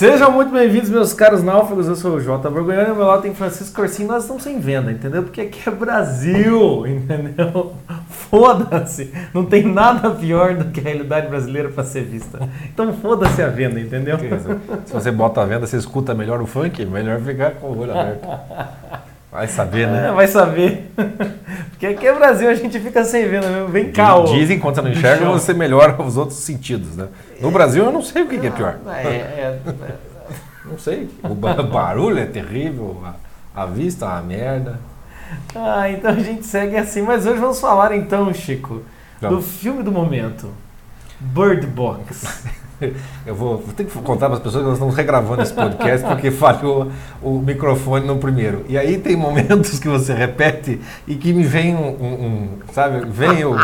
Sejam muito bem-vindos, meus caros náufragos. Eu sou o Jota Borgonhani e meu lado tem Francisco Corsinho. Nós estamos sem venda, entendeu? Porque aqui é Brasil, entendeu? Foda-se. Não tem nada pior do que a realidade brasileira para ser vista. Então foda-se a venda, entendeu? Se você bota a venda, você escuta melhor o funk, melhor ficar com o olho aberto. Vai saber, né? É, vai saber. Porque aqui é Brasil, a gente fica sem venda mesmo. Vem cá. Dizem quando você não enxerga, você melhora os outros sentidos, né? No Brasil, eu não sei o que, que é pior. É, é, é. Não sei. O ba- barulho é terrível, a, a vista é uma merda. Ah, então a gente segue assim. Mas hoje vamos falar então, Chico, do filme do momento. Bird Box. Eu vou, vou ter que contar para as pessoas que nós estamos regravando esse podcast porque falhou o microfone no primeiro. E aí tem momentos que você repete e que me vem um, um- um, sabe, vem o,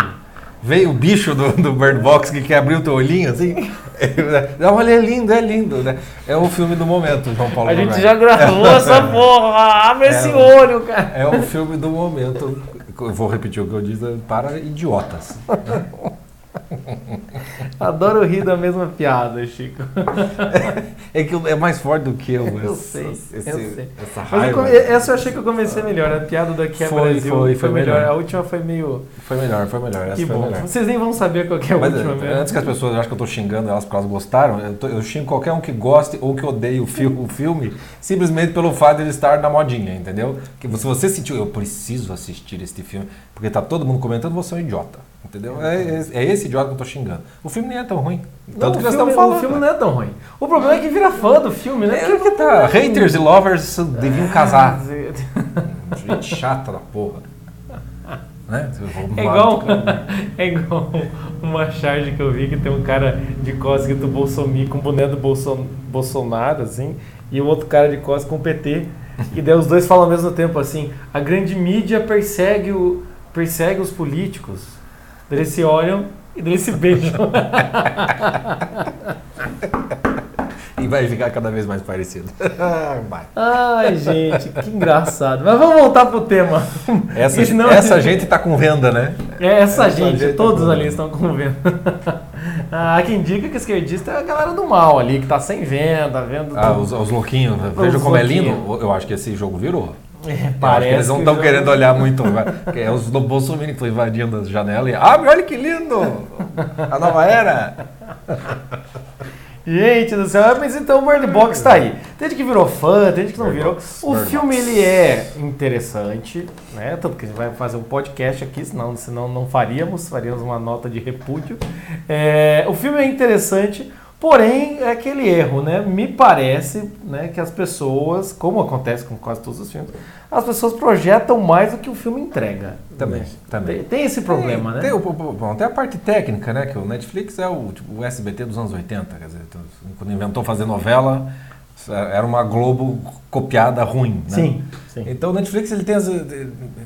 vem o bicho do, do Bird Box que quer abrir o teu olhinho assim. Olha, é lindo, é lindo, né? É o filme do momento, João Paulo. A gente já gravou essa porra. Abre esse É. olho, cara. É o filme do momento. Eu vou repetir o que eu disse para idiotas. Adoro rir da mesma piada, Chico. É que é mais forte do que eu. Eu essa- sei, esse- eu sei. Essa Mas eu raiva. essa eu achei que eu comecei melhor. A piada daqui é Foi, Brasil foi, foi melhor. melhor. A última foi meio. Foi melhor, foi melhor. Essa que foi bom. melhor. Vocês nem vão saber qual é a Mas, última eh, mesmo. antes que as pessoas acham que eu tô xingando elas porque elas gostaram, eu, tô- eu xingo qualquer um que goste ou que odeie o filme, o filme simplesmente pelo fato de ele estar na modinha, entendeu? Que se você sentiu, eu preciso assistir este filme, porque tá todo mundo comentando, você é um idiota, entendeu? É, é- é esse idiota que eu tô xingando. O filme nem é tão ruim. Não, Tanto o que nós filme, estamos falando. o filme não é tão ruim. O problema é que vira fã do filme, né? É que tá. Haters e lovers deviam casar. É Gente chata da porra. Né? É igual, é igual uma charge que eu vi que tem um cara de costas do Bolsonaro com boné do Bolson, Bolsonaro, assim, e o outro cara de costas com o PT. E daí os dois falam ao mesmo tempo assim: a grande mídia persegue, o, persegue os políticos. Daí eles se olham e daí eles se beijam. E vai ficar cada vez mais parecido. Ai, gente, que engraçado. Mas vamos voltar pro tema. Essa, senão- essa gente tá com venda, né? É essa, Essa gente, gente tá todos com- ali estão com venda. ah, quem indica que esquerdista é a galera do mal ali, que tá sem venda, vendo. Ah, tudo. os, os louquinhos, veja Os como é lindo. Eu acho que esse jogo virou. É, que parece eles não que estão o querendo olhar muito. vai. Que é os do Bolsonaro que estão invadindo as janelas e. Abre, olha que lindo! A nova era! Gente do céu, mas então o Bird Box tá aí. Tem gente que virou fã, tem gente que não Bird virou. Box, o Bird filme Box. ele é interessante, né? Tanto que a gente vai fazer um podcast aqui, senão, senão não faríamos, faríamos uma nota de repúdio. É, o filme é interessante, porém é aquele erro, né? Me parece né, que as pessoas, como acontece com quase todos os filmes, as pessoas projetam mais do que o filme entrega. Também, Né? também. Tem, tem esse problema, tem, né? Tem, o- bom, tem a parte técnica, né? Que o Netflix é o, tipo, o SBT dos anos 80. Quer dizer, quando inventou fazer novela, era uma Globo copiada ruim. Né? Sim, sim. Então o Netflix ele tem as,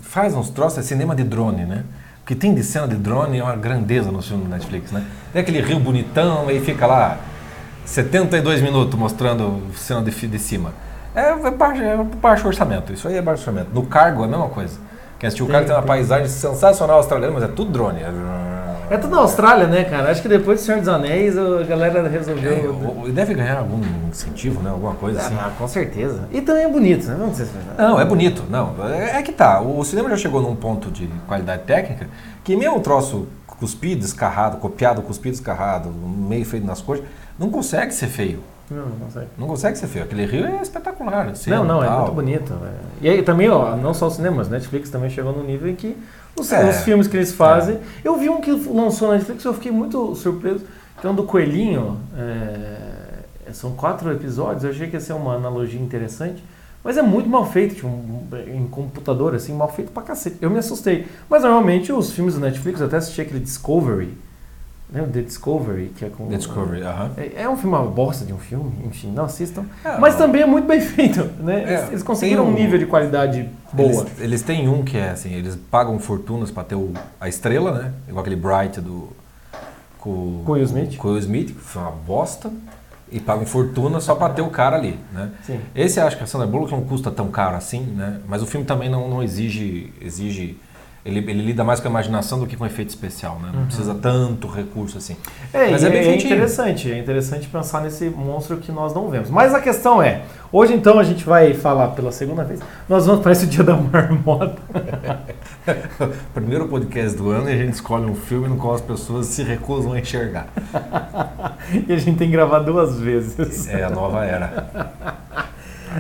faz uns troços, é cinema de drone, né? O que tem de cena de drone é uma grandeza no filme do Netflix, né? Tem aquele rio bonitão, aí fica lá 72 minutos mostrando cena de, de cima. É, é, baixo, é baixo orçamento, isso aí é baixo orçamento. No cargo é a mesma coisa. Quem assistiu o cargo tem uma paisagem sensacional australiana, mas é tudo drone. É tudo na Austrália, né, cara? Acho que depois do Senhor dos Anéis a galera resolveu. É, o- o- deve ganhar algum incentivo, né? Alguma coisa assim. Ah, com certeza. E também é bonito, né? Vamos dizer assim. Não, é bonito. Não, é, é que tá. O cinema já chegou num ponto de qualidade técnica que mesmo um troço cuspido, escarrado, copiado, cuspido, escarrado, meio feito nas cores, não consegue ser feio. Não, não sei. Não consegue ser feio. Aquele rio é espetacular. a cena Não, não, é muito bonito. é. E aí também, ó, não só o cinema, mas Netflix também chegou num nível em que os, É. os filmes que eles fazem. Eu vi um que lançou na Netflix, eu fiquei muito surpreso, que é um do Coelhinho. é, São quatro episódios, eu achei que ia ser uma analogia interessante. Mas é muito mal feito, tipo, em computador, assim, mal feito pra cacete. Eu me assustei. Mas normalmente os filmes do Netflix, eu até assisti aquele Discovery. Lembra? The Discovery, que é com. The Discovery, aham. É, é um filme, uma bosta de um filme, enfim, não assistam. É, Mas ó. também é muito bem feito, né? É, Eles- eles conseguiram um um- nível de qualidade boa. Eles, eles têm um que é assim, eles pagam fortunas pra ter o- a estrela, né? Igual aquele Bright do. Com, Com o Will Smith. Com o Will Smith, que foi uma bosta. E pagam fortuna só pra ter o cara ali, né? Sim. Esse acho que a Sandra Bullock não custa tão caro assim, né? Mas o filme também não, não exige, exige Ele, ele lida mais com a imaginação do que com efeito especial, né? Não precisa tanto recurso assim. É, Mas e é bem é feitinho. interessante, é interessante pensar nesse monstro que nós não vemos. Mas a questão é, hoje então a gente vai falar pela segunda vez, nós vamos para esse dia da marmota. Primeiro podcast do ano e a gente escolhe um filme no qual as pessoas se recusam a enxergar. e a gente tem que gravar duas vezes. É a nova era.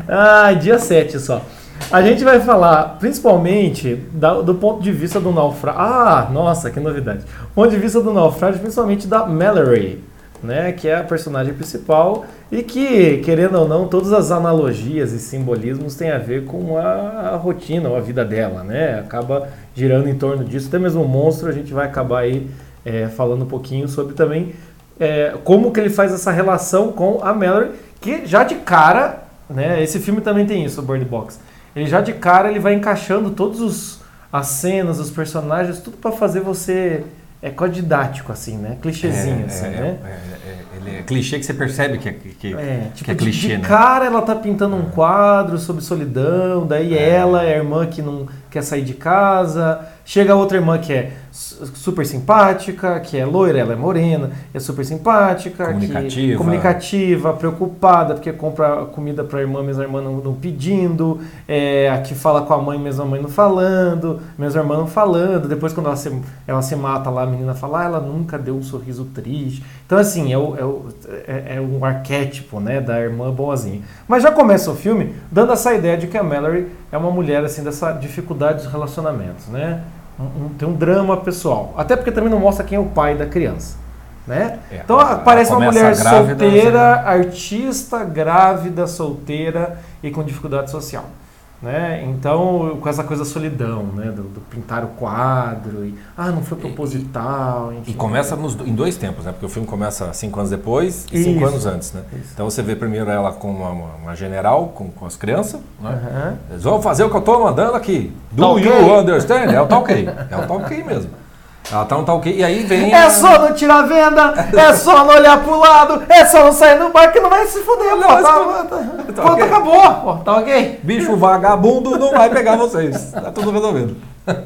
Ah, dia 7 só. A gente vai falar principalmente da- do ponto de vista do naufrágio. Ah, nossa, que novidade. Ponto de vista do naufrágio, principalmente da Mallory, né? Que é a personagem principal e que, querendo ou não, todas as analogias e simbolismos têm a ver com a, a rotina ou a vida dela, né? Acaba girando em torno disso. Até mesmo o monstro, a gente vai acabar aí é, falando um pouquinho sobre também é, como que ele faz essa relação com a Mallory, que já de cara, né? Esse filme também tem isso, o Bird Box. Ele já de cara ele vai encaixando todos os as cenas, os personagens, tudo pra fazer você é didático assim, né? Clichêzinho é, assim, é, né? é, é, ele é clichê que você percebe que é, que, É, que tipo, é de- clichê, de, né? cara ela tá pintando um quadro sobre solidão, daí É. ela é a irmã que não quer sair de casa, chega a outra irmã que é super simpática, que é loira, ela é morena, é super simpática, que- Comunicativa. comunicativa, preocupada, porque compra comida pra irmã, mesmo a irmã não, não pedindo, é, a que fala com a mãe, mesmo a mãe não falando, mesmo a irmã não falando, depois quando ela se, ela se mata lá, a menina fala, ah, ela nunca deu um sorriso triste. Então, assim, é, o- é, o- é- é um arquétipo, né, da irmã boazinha. Mas já começa o filme dando essa ideia de que a Mallory é uma mulher, assim, dessa dificuldade dos relacionamentos, né? Um- tem um drama pessoal. Até porque também não mostra quem é o pai da criança, né? É, então, ela parece uma mulher grávida, solteira, artista, grávida, solteira e com dificuldade social. Né? Então, com essa coisa solidão, né? Do, do pintar o quadro e ah, não foi proposital. E começa nos em dois tempos, né? Porque o filme começa cinco anos depois e cinco Isso. anos antes, né? Isso. Então você vê primeiro ela com uma, uma- general, com, com as crianças, né? Aham. Eles vão fazer o que eu tô mandando aqui. Do Tá you understand? É o tal ok. É o tal ok mesmo. Ela tá no tal ok. E aí vem. É só não tirar a venda, é só não olhar pro lado, é só não sair do bar que não vai se fuder, Não, pô. Tá, tá- tá, tá pô, ok. acabou, pô, tá ok? Bicho vagabundo não vai pegar vocês. Tá tudo resolvido.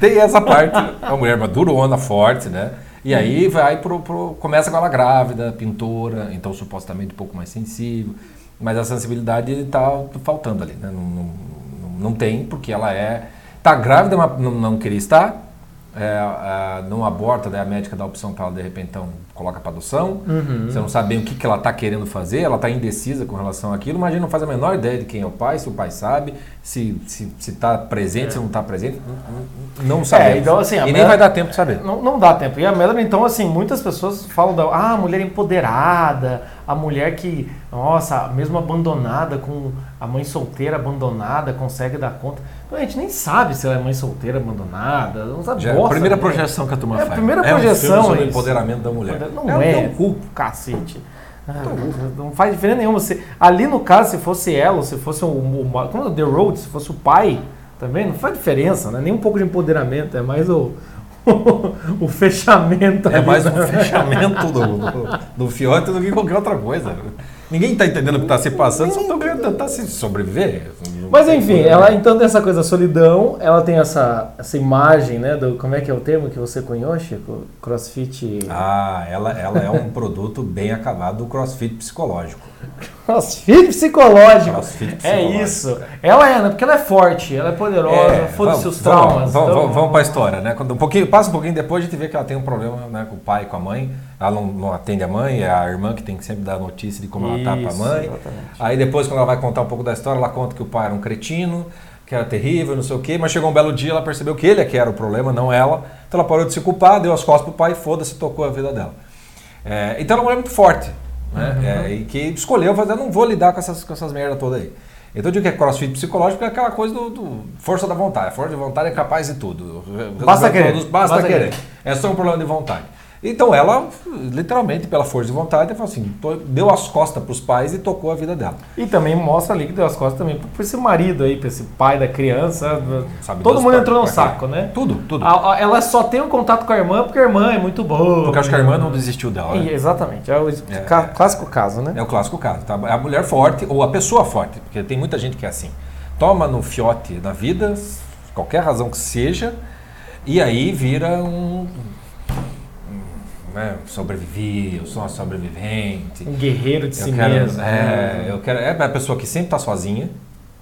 Tem essa parte, a mulher madurona, forte, né? E aí vai pro, pro- Começa com ela grávida, pintora, então supostamente um pouco mais sensível. Mas a sensibilidade tá faltando ali, né? Não, não, não- não tem, porque ela é. Tá grávida, mas não, não queria estar. É, é, não aborta, daí a médica dá a opção para ela, de repente, então, coloca para adoção. Você não sabe bem o que, que ela está querendo fazer, ela está indecisa com relação àquilo, mas a gente não faz a menor ideia de quem é o pai, se o pai sabe, se está se, se tá presente, se não está presente. Não, não sabemos. então, assim, e nem vai dar tempo de saber. Não, não dá tempo. E a Melanie, então, assim, muitas pessoas falam da ah, a mulher empoderada, a mulher que, nossa, mesmo abandonada, com a mãe solteira abandonada, consegue dar conta. Então, a gente nem sabe se ela é mãe solteira abandonada, não sabe Já é a bosta, primeira né? projeção que a turma É a faz. primeira é um projeção, filme sobre é o empoderamento da mulher. Não é, é, um cu. cacete. Ah, não faz diferença nenhuma. Se, ali no caso, se fosse ela, se fosse o, o, como é o The Road, se fosse o pai, também não faz diferença, né? Nem um pouco de empoderamento, é mais o, o fechamento. É ali, mais um né? fechamento do, do, do fiote do que qualquer outra coisa. Ninguém está entendendo o que está se passando, só estão querendo tentar se sobreviver. Mas enfim, ela então tem essa coisa solidão, ela tem essa, essa imagem, né, do como é que é o termo que você cunhou, Chico? Crossfit. Ah, ela, ela é um produto bem acabado do crossfit psicológico. Crossfit psicológico. Crossfit É psicológico. isso. Ela é, né? Porque ela é forte, ela é poderosa, foda-se vamos- os traumas. Vamos, vamos, então- vamos, vamos para a história, né? Quando um pouquinho, passa um pouquinho depois, a gente vê que ela tem um problema né, com o pai e com a mãe. Ela não, não atende a mãe, é a irmã que tem que sempre dar notícia de como ela tá para a Isso, mãe. exatamente. Aí depois, quando ela vai contar um pouco da história, ela conta que o pai era um cretino, que era terrível, não sei o quê, mas chegou um belo dia, ela percebeu que ele é que era o problema, não ela. Então ela parou de se culpar, deu as costas pro pai, foda-se, tocou a vida dela. É, então ela é uma mulher muito forte, né? Uhum. É, e que escolheu fazer, não vou lidar com essas, com essas merdas todas aí. Então eu digo que é crossfit psicológico, é aquela coisa do, do força da vontade. Força de vontade é capaz de tudo. Basta querer. todos, basta, Basta querer. querer. É só um problema de vontade. Então ela, literalmente, pela força de vontade, falou assim, deu as costas para os pais e tocou a vida dela. E também mostra ali que deu as costas também pra esse marido aí, pra esse pai da criança. Sabe Todo Deus mundo entrou no saco, né? Tudo, tudo. A- a- ela só tem um contato com a irmã porque a irmã é muito boa. Porque acho que a irmã não desistiu dela. né? Exatamente, é o É. clássico caso, né? É o clássico caso. Tá? A mulher forte ou a pessoa forte, porque tem muita gente que é assim. Toma no fiote na vida, qualquer razão que seja, e aí vira um. Né, sobrevivi, eu sou uma sobrevivente. Um guerreiro de Eu si quero, mesmo. é, eu quero, é a pessoa que sempre está sozinha,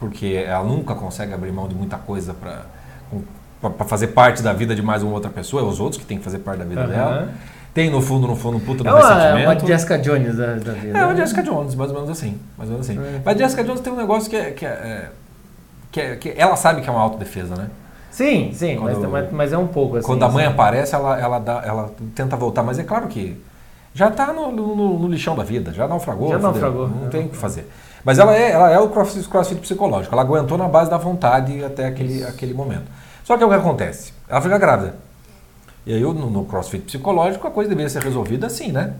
porque ela nunca consegue abrir mão de muita coisa para fazer parte da vida de mais uma outra pessoa, é os outros que têm que fazer parte da vida Aham. dela. Tem no fundo, no fundo, um puta É no uma, uma ressentimento. Jessica Jones da, da vida. É uma né? Jessica Jones, mais ou menos assim. Mais ou menos assim. É. Mas Jessica Jones tem um negócio que é, que, é, é, que, é- que ela sabe que é uma autodefesa, né? Sim, sim, mas, mas, mas é um pouco assim. Quando a mãe sim. aparece, ela, ela, dá, ela tenta voltar, mas é claro que já está no, no- no lixão da vida, já naufragou. Já naufragou. Não tem o que fazer. Mas ela é, ela é o crossfit, crossfit psicológico, ela aguentou na base da vontade até aquele, aquele momento. Só que o que acontece? Ela fica grávida. E aí, no, no crossfit psicológico, a coisa deveria ser resolvida assim, né?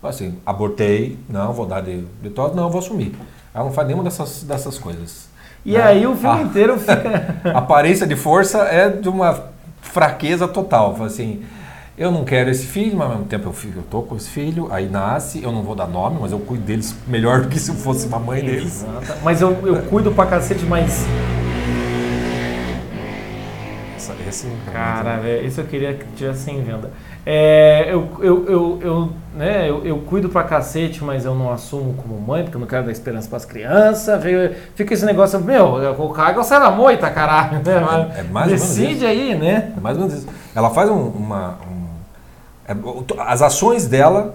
Assim, abortei, não, vou dar de, de não, vou assumir. Ela não faz nenhuma dessas, dessas coisas. E né? aí o filme Ah. inteiro fica. A aparência de força é de uma fraqueza total. Assim, eu não quero esse filho, mas ao mesmo tempo eu, fico, eu tô com esse filho, aí nasce, eu não vou dar nome, mas eu cuido deles melhor do que se fosse uma mãe deles. Exato. Mas eu, eu cuido pra cacete, mas. Essa- Esse, Cara, velho, isso eu queria que tivesse em venda. É, eu, eu, eu, eu, né, eu, eu cuido pra cacete, mas eu não assumo como mãe, porque eu não quero dar esperança pras crianças. Fica- esse negócio, meu, o caga sai da moita, caralho. Né? Mas É mais Decide aí, né? É mais ou menos isso. Ela faz um- uma. um- é, as ações dela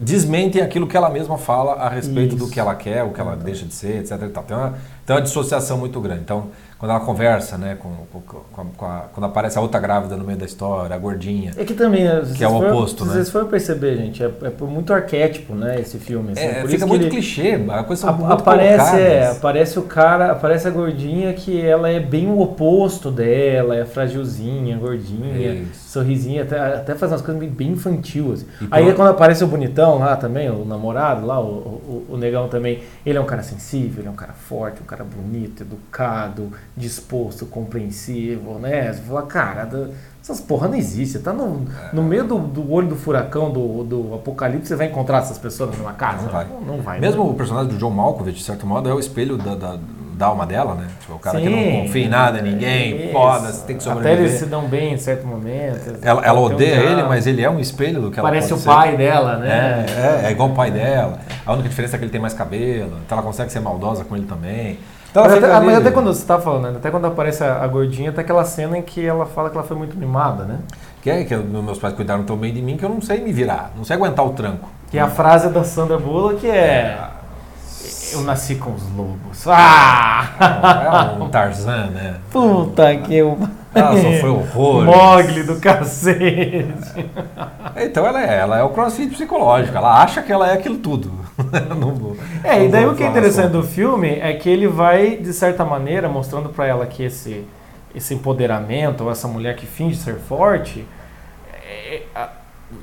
desmentem aquilo que ela mesma fala a respeito do Isso. que ela quer, o que ela deixa de ser, etc. e uma, tem uma dissociação muito grande. Então, quando ela conversa, né, com, com- com a- quando aparece a outra grávida no meio da história, a gordinha. É que também. Que é o for- oposto, né? vocês forem perceber, gente, é, é muito arquétipo, né, esse filme. assim, É, fica muito ele- clichê, a coisa A- muito aparece, é, colocadas. aparece o cara, aparece a gordinha que ela é bem o oposto dela, é fragilzinha, gordinha, Isso. sorrisinha, até, até faz umas coisas bem, infantil. assim. Aí quando aparece o bonitão lá também, o namorado lá, o, o, o negão também, ele é um cara sensível, ele é um cara forte, um cara bonito, educado, disposto, compreensivo, né? Você fala, cara, essas porra não existe. Você tá no, É. no meio do, do olho do furacão, do, do apocalipse, você vai encontrar essas pessoas numa casa? Não vai. Não, não vai. né? Mesmo o personagem do John Malkovich, de certo modo, é o espelho da, da, da alma dela, né? Tipo, o cara que Sim. não confia em nada, em ninguém, Isso. foda-se, tem que Até sobreviver. eles se dão bem em certo momento. Ela, ela um odeia drama. ele, mas ele é um espelho do que ela Parece o pode pai dela, ser. né? É, é, é igual o pai dela. A única diferença é que ele tem mais cabelo, então ela consegue ser maldosa com ele também. Então Mas, até, mas ali- até quando você tá falando, né? até quando aparece a, a gordinha, tem aquela cena em que ela fala que ela foi muito mimada, né? Que é que eu- meus pais cuidaram tão bem de mim que eu não sei me virar, não sei aguentar o tranco. Que a frase da Sandra Bullock é. Eu nasci com os lobos. Ah! É um Tarzan, né? Puta que eu. Ela sofreu horror. Mogli do cacete. Então ela é, ela é o crossfit psicológico, ela acha que ela é aquilo tudo. Não vou- É, não e daí o que é interessante só. do filme é que ele vai, de certa maneira, mostrando pra ela que esse, esse empoderamento, ou essa mulher que finge ser forte, é, a-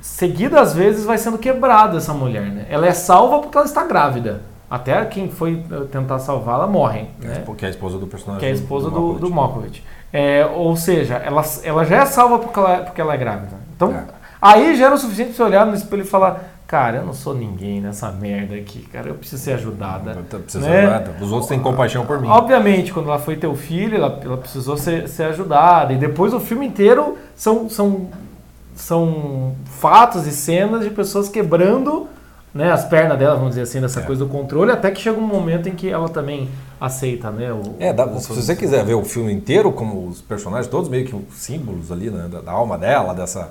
seguida às vezes vai sendo quebrada essa mulher, né? Ela é salva porque ela está grávida. Até quem foi eh, tentar salvá-la morre, né? Que é a esposa do personagem. Que é a esposa do, do. Malkovich. É, ou seja, ela, ela já é salva porque ela, porque ela é grávida. Então, É. aí já era o suficiente você olhar no espelho e falar: Cara, eu não sou ninguém nessa merda aqui, cara, eu preciso ser ajudada. Precisa né? nada. Os outros têm compaixão por mim. Obviamente, quando ela foi ter o filho, ela, ela precisou ser, ser ajudada. E depois o filme inteiro são, são, são fatos e cenas de pessoas quebrando né, as pernas dela, vamos dizer assim, dessa É. coisa do controle, até que chega um momento em que ela também aceita, né? O, É, dá- se você quiser ver o filme inteiro, como os personagens, todos meio que símbolos ali, né, da, da alma dela, dessa,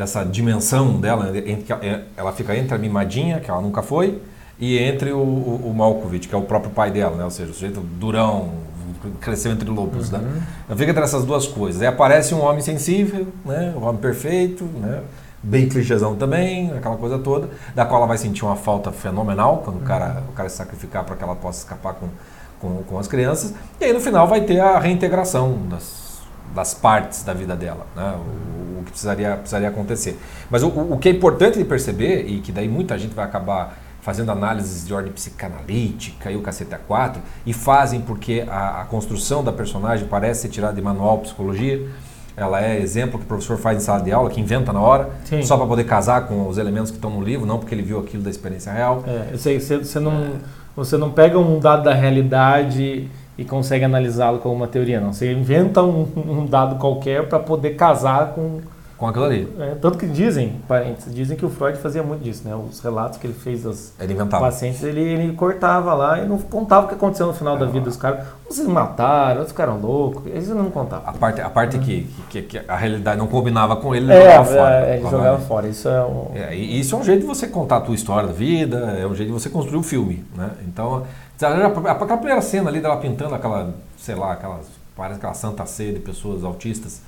dessa dimensão dela, entre que ela- fica entre a mimadinha, que ela nunca foi, e entre o, o, o Malkovich, que é o próprio pai dela, né, ou seja, o sujeito durão, cresceu entre lobos, né? Ela fica entre essas duas coisas. Aí aparece um homem sensível, né, um homem perfeito, né, bem clichêzão também, aquela coisa toda, da qual ela vai sentir uma falta fenomenal quando o cara, o cara se sacrificar para que ela possa escapar com, com, com as crianças. E aí no final vai ter a reintegração das, das partes da vida dela, né? o, o que precisaria, precisaria acontecer. Mas o, o que é importante de perceber, e que daí muita gente vai acabar fazendo análises de ordem psicanalítica e o cacete A4, e fazem porque a, a construção da personagem parece ser tirada de manual psicologia, ela é exemplo que o professor faz em sala de aula, que inventa na hora, Sim. só para poder casar com os elementos que estão no livro, não porque ele viu aquilo da experiência real. É, eu sei, você, você, não, você não pega um dado da realidade e consegue analisá-lo como uma teoria, não. Você inventa um, um dado qualquer para poder casar com com aquilo ali. É, tanto que dizem, parentes, dizem que o Freud fazia muito disso, né? Os relatos que ele fez dos ele inventava. pacientes, ele, ele cortava lá e não contava o que aconteceu no final é, da vida dos caras. Uns se mataram, outros ficaram loucos, eles não contavam. A parte, a parte uhum. que, que, que, a realidade não combinava com ele, ele é, jogava fora. É, ele jogava fora. Isso é, um... é, isso é um jeito de você contar a tua história da vida, é um jeito de você construir um filme, né? Então, aquela primeira cena ali dela pintando aquela, sei lá, aquelas, parece aquela santa ceia de pessoas autistas,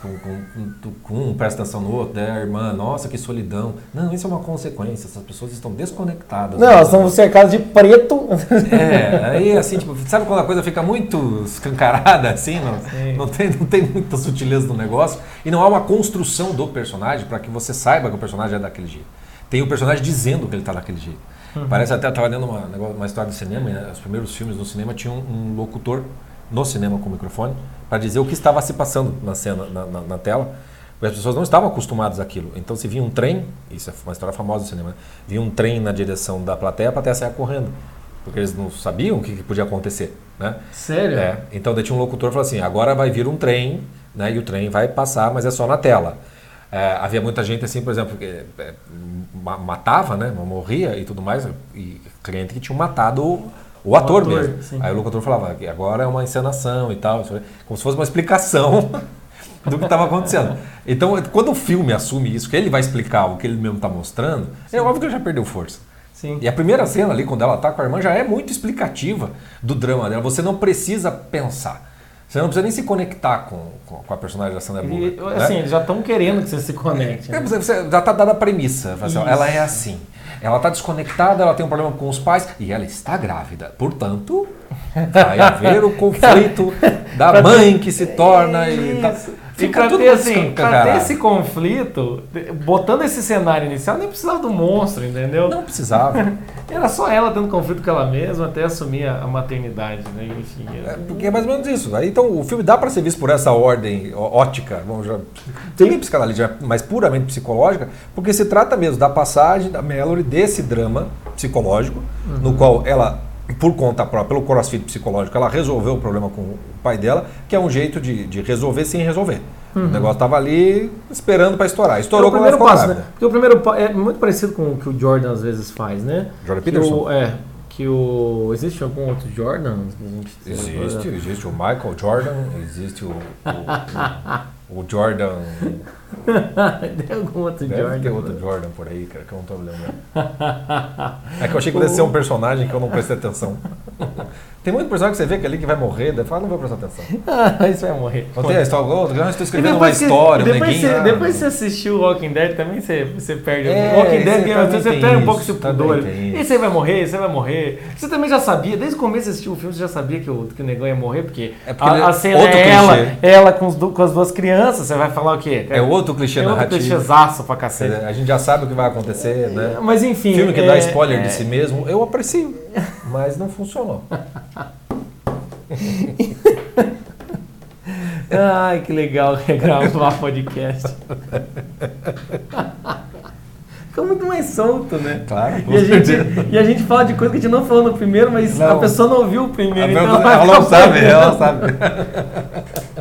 com, com, com, um presta atenção no outro, né? a irmã, nossa, que solidão. Não, isso é uma consequência, essas pessoas estão desconectadas. Não, elas estão cercadas de preto. É, aí assim, tipo, sabe quando a coisa fica muito escancarada, assim, não, não, tem, não tem muita sutileza no negócio, e não há uma construção do personagem para que você saiba que o personagem é daquele jeito. Tem o personagem dizendo que ele está daquele jeito. Uhum. Parece até, estava lendo uma, uma história de cinema, né? os primeiros filmes do cinema tinham um locutor no cinema com microfone, para dizer o que estava se passando na cena, na, na, na, tela, porque as pessoas não estavam acostumadas àquilo. Então, se vinha um trem, isso é uma história famosa do cinema, né? vinha um trem na direção da plateia, a plateia saia correndo, porque eles não sabiam o que, que podia acontecer. Né? Sério? É. Então, daí tinha um locutor que falou assim, agora vai vir um trem, né, e o trem vai passar, mas é só na tela. É, havia muita gente assim, por exemplo, que é, matava, né, morria e tudo mais, e cliente que tinha matado o ator, ator mesmo. Sim. Aí o locutor falava que agora é uma encenação e tal, como se fosse uma explicação do que estava acontecendo. Então, quando o filme assume isso, que ele vai explicar o que ele mesmo está mostrando, sim. é óbvio que ele já perdeu força. Sim. E a primeira cena ali, quando ela está com a irmã, já é muito explicativa do drama dela. Você não precisa pensar. Você não precisa nem se conectar com, com, com a personagem da Sandra Bullock. E, assim, né? eles já estão querendo que você se conecte. Né? Você, já está dada a premissa. Assim, ela é assim. Ela está desconectada, ela tem um problema com os pais e ela está grávida. Portanto, vai haver o conflito da mãe que se torna. E Fica tudo ter, assim, pra ter esse conflito, botando esse cenário inicial, nem precisava do monstro, entendeu? Não precisava. Era só ela tendo conflito com ela mesma até assumir a, maternidade, né? Enfim. É, porque é mais ou menos isso. Aí, então, o filme dá para ser visto por essa ordem ótica, vamos já, tem psicanalítica, mas puramente psicológica, porque se trata mesmo da passagem da Mallory desse drama psicológico, uhum. no qual ela por conta própria, pelo crossfit psicológico, ela resolveu o problema com o pai dela, que é um jeito de, de resolver sem resolver. Uhum. O negócio estava ali esperando para estourar. Estourou é o primeiro passo, né? Porque o primeiro é muito parecido com o que o Jordan às vezes faz, né? Jordan Peterson? O, é, que o. Existe algum outro Jordan? existe, existe o Michael Jordan, existe o, o, o, o Jordan Tem algum outro Deve Jordan. ter outro Jordan por aí, cara, que eu não tô lembrando. É que eu achei que pudesse ser um personagem que eu não prestei atenção. Tem muito personagem que você vê que é ali que vai morrer, daí fala, não vou prestar atenção. Ah, isso vai morrer. Não tem a história, eu estou escrevendo uma história, depois neguinho, você, ah, Depois você assistiu o Walking Dead, também você, você perde. É, Walking Dead, você, você perde um pouco esse pudor. Esse aí vai morrer, aí vai morrer. Você também já sabia, desde o começo você assistiu o filme, você já sabia que o, que o negão ia morrer, porque, é porque a, a, cena é ela, ela com, os, com as duas crianças, você vai falar o quê? É outro clichê é narrativo. Outro clichêzaço pra cacete. A gente já sabe o que vai acontecer, né? Mas enfim. Filme que dá é, spoiler de é. si mesmo, eu aprecio, mas não funcionou. Ai, que legal gravar podcast. Fica muito mais solto, né? Claro. E a, gente, e a gente fala de coisa que a gente não falou no primeiro, mas não. a pessoa não ouviu o primeiro. então ela, ela não sabe, ela sabe.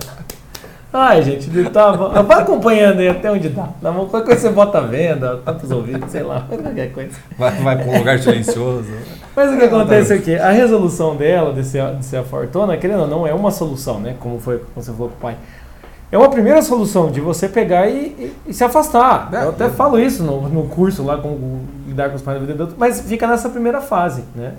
Ai, gente, tá, vai acompanhando aí até onde dá. Qualquer coisa você bota a venda, tantos ouvidos, sei lá, qualquer coisa. Vai, vai para um lugar silencioso. Mas o que acontece aqui? A resolução dela, de ser, de ser a fortuna, querendo ou não, é uma solução, né? Como foi como você falou com o pai. É uma primeira solução de você pegar e, e, e se afastar. É, Eu até é. falo isso no, no curso lá, como lidar com os pais da vida adulta, mas fica nessa primeira fase, né?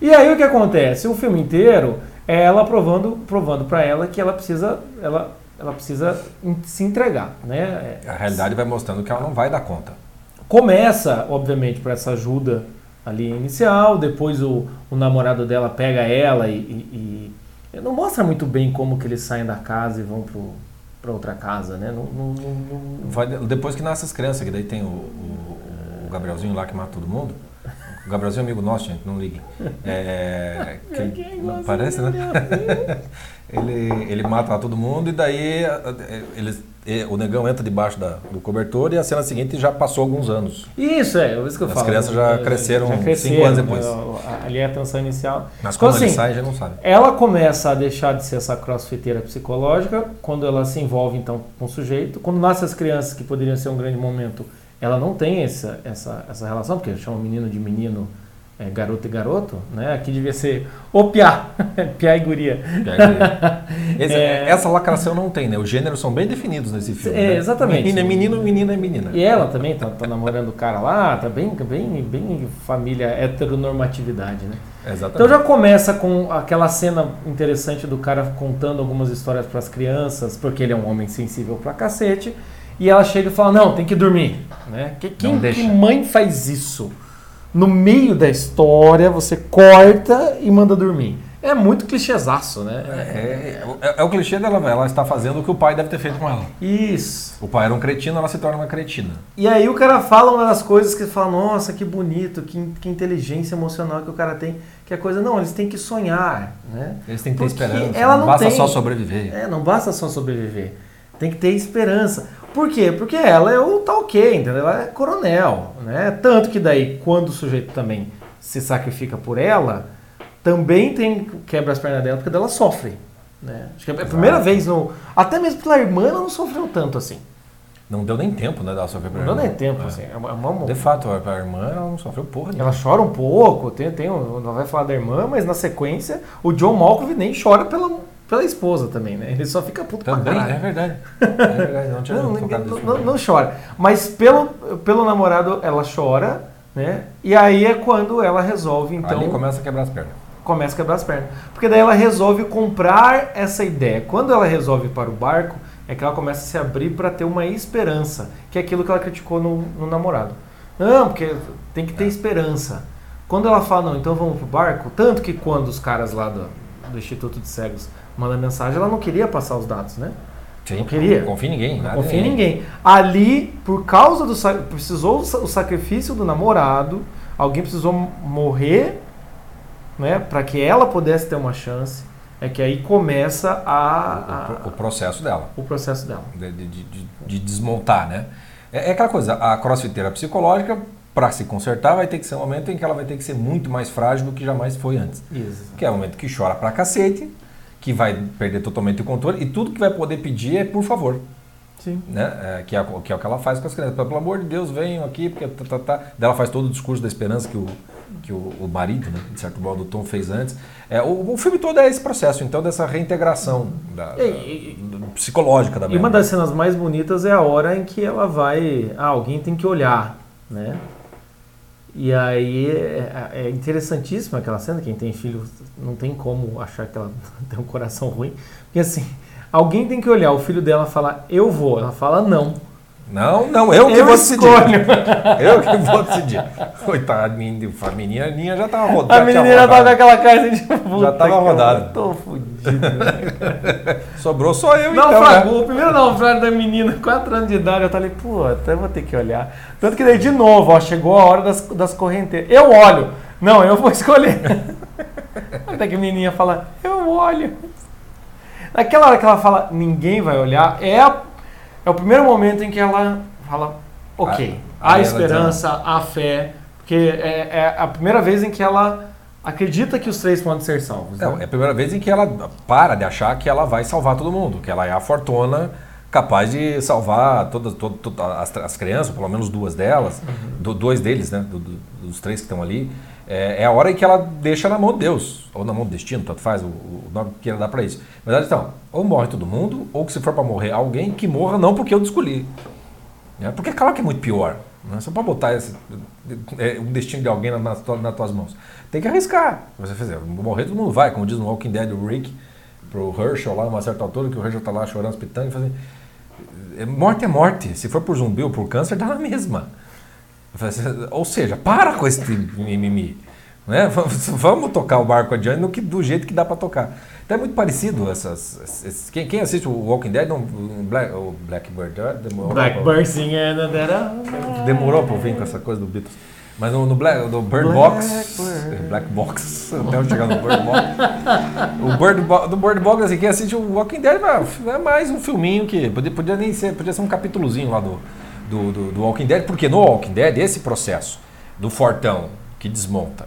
E aí o que acontece? O filme inteiro é ela provando, provando para ela que ela precisa, ela ela precisa se entregar, né? A realidade vai mostrando que ela não vai dar conta. Começa, obviamente, por essa ajuda ali inicial, depois o, o namorado dela pega ela e, e, e, não mostra muito bem como que eles saem da casa e vão para outra casa, né? Não, não, não, vai, depois que nasce as crianças, que daí tem o, o, o Gabrielzinho lá que mata todo mundo. O Gabrielzinho é amigo nosso, gente, não liguem. É, que, parece, né? ele, ele mata todo mundo e daí eles, e o negão entra debaixo da- do cobertor e a cena seguinte já passou alguns anos. Isso, é, é isso que eu As falo. crianças já É, cresceram cinco anos depois. né, Ali é a tensão inicial. Mas Então, como ele assim, sai, já não sabe. Ela começa a deixar de ser essa crossfiteira psicológica quando ela se envolve então com o sujeito. Quando nascem as crianças, que poderiam ser um grande momento, ela não tem essa, essa, essa relação, porque chama menino de menino, é, garoto e garoto, né? Aqui devia ser o piá, piá e guria. Esse- É. Essa lacração não tem, né? Os gêneros são bem definidos nesse filme. É, né? exatamente. Menino é menino, menina é menina. E ela também tá, tá namorando o cara lá, tá bem, bem, bem família heteronormatividade, né? Exatamente. Então já começa com aquela cena interessante do cara contando algumas histórias para as crianças, porque ele é um homem sensível pra cacete, e ela chega e fala: "Não, tem que dormir", né? Que, quem, que mãe faz isso? No meio da história, você corta e manda dormir. É muito clichêzaço, né? É, é- é o clichê dela, ela está fazendo o que o pai deve ter feito com ela. Isso. O pai era um cretino, ela se torna uma cretina. E aí o cara fala uma das coisas que fala, nossa, que bonito, que, que inteligência emocional que o cara tem. Que é coisa, não, eles têm que sonhar, né? Eles têm que ter Porque esperança. ela não não basta tem. só sobreviver. É, não basta só sobreviver. Tem que ter esperança. Por quê? Porque ela é o tal quê, entendeu? Ela é coronel, né? Tanto que daí, quando o sujeito também se sacrifica por ela, também tem quebra as pernas dela, porque ela sofre. Né? Acho que é a primeira vez no. Até mesmo pela irmã ela não sofreu tanto assim. Não deu nem tempo, né, dela sofrer pra Não deu irmã. nem tempo, É. assim. É uma, é uma- De fato, a a irmã ela não sofreu porra nenhuma. Ela chora um pouco, tem, tem, um- não vai falar da irmã, mas na sequência o John Malkovich nem chora pela, pela esposa também, né? Ele só fica puto pra Também, caralho. é verdade. É verdade, não tinha Não, tocado não, não- não chora. Mas pelo, pelo namorado ela chora, né? E aí é quando ela resolve, então. Ali começa a quebrar as pernas. começa a quebrar as pernas. Porque daí ela resolve comprar essa ideia. Quando ela resolve ir para o barco, é que ela começa a se abrir para ter uma esperança, que é aquilo que ela criticou no, no namorado. Não, porque tem que ter É. esperança. Quando ela fala, não, então vamos pro barco, tanto que quando os caras lá do, do Instituto de Cegos mandam mensagem, ela não queria passar os dados, né? Sim, Não queria. Não confia em ninguém. Não confia em ninguém. Ali, por causa do. Precisou o sa- o sacrifício do namorado, alguém precisou morrer, né? Para que ela pudesse ter uma chance. É que aí começa a, O, o a- processo dela. o processo dela. de, de- de- de desmontar, né? É, é aquela coisa, a crossfiteira psicológica, para se consertar, vai ter que ser um momento em que ela vai ter que ser muito mais frágil do que jamais foi antes. Isso. Que é o momento que chora pra cacete, que vai perder totalmente o controle, e tudo que vai poder pedir é por favor. Sim. Né? É, que, é, o- que é o que ela faz com as crianças. Pelo amor de Deus, venham aqui, porque tá, tá, tá. Daí ela faz todo o discurso da esperança que o, que o, o marido, né, de certo modo, o Tom fez antes. É, o, o filme todo é esse processo, então, dessa reintegração da, da- E- e- do- psicológica da E uma das cenas mais bonitas é a hora em que ela vai. Ah, alguém tem que olhar, né? E aí é, é interessantíssima aquela cena. Quem tem filho não tem como achar que ela tem um coração ruim. Porque assim, alguém tem que olhar. O filho dela fala, eu vou. Ela fala, não. Não, não, eu que Eu vou decidir. escolho. Eu que vou decidir. Coitada, a menininha já tava rodando. A menina tava com aquela cara de puta tava que eu rodada. Tô fudido. né? Sobrou só eu, Não, então, né? fragou. O primeiro naufrágio da menina, 4 anos de idade, eu falei, pô, até vou ter que olhar. Tanto que daí, de novo, ó, chegou a hora das, das correnteiras. Eu olho. Não, eu vou escolher. Até que a menininha fala, eu olho. Naquela hora que ela fala, ninguém vai olhar, é, a- é o primeiro momento em que ela fala, ok, A- a, aí ela esperança, a fé, porque é, é a primeira vez em que ela acredita que os três podem ser salvos. Não, né? é a primeira vez em que ela para de achar que ela vai salvar todo mundo, que ela é a fortuna capaz de salvar todas, todas, todas as, as crianças, pelo menos duas delas, do- dois deles, né, do- do- dos três que estão ali. É, é a hora em que ela deixa na mão de Deus, ou na mão do destino, tanto faz o, o nome que ela dá para isso. Mas então, ou morre todo mundo, ou que se for para morrer alguém, que morra não porque eu escolhi. Né? Porque é claro que é muito pior. Né? Só para botar esse, é, o destino de alguém na, nas, nas tuas mãos. Tem que arriscar. Você fizer, morrer todo mundo vai, como diz no Walking Dead o Rick, pro Herschel lá, uma certa altura, que o Herschel tá lá chorando, pitando, e fazendo. é, Morte é morte. Se for por zumbi ou por câncer, dá na mesma. Ou seja, para com esse mimimi. Né? Vamos- Vamos tocar o barco adiante no que, do jeito que dá para tocar. Então é muito parecido essas. esses- quem, quem assiste o Walking Dead, não, o Black, o Blackbird, ah, demorou Blackbird singing. Demorou pra vir com essa coisa do Beatles. Mas no, no, Black, no Bird Black Box. Bird. Black Box. Até eu chegar no Bird Box. o Bird do Bird Box, assim, quem assiste o Walking Dead é mais um filminho que podia, podia nem ser, podia ser um capítulozinho lá do, do, do, do Walking Dead, porque no Walking Dead, esse processo do fortão que desmonta,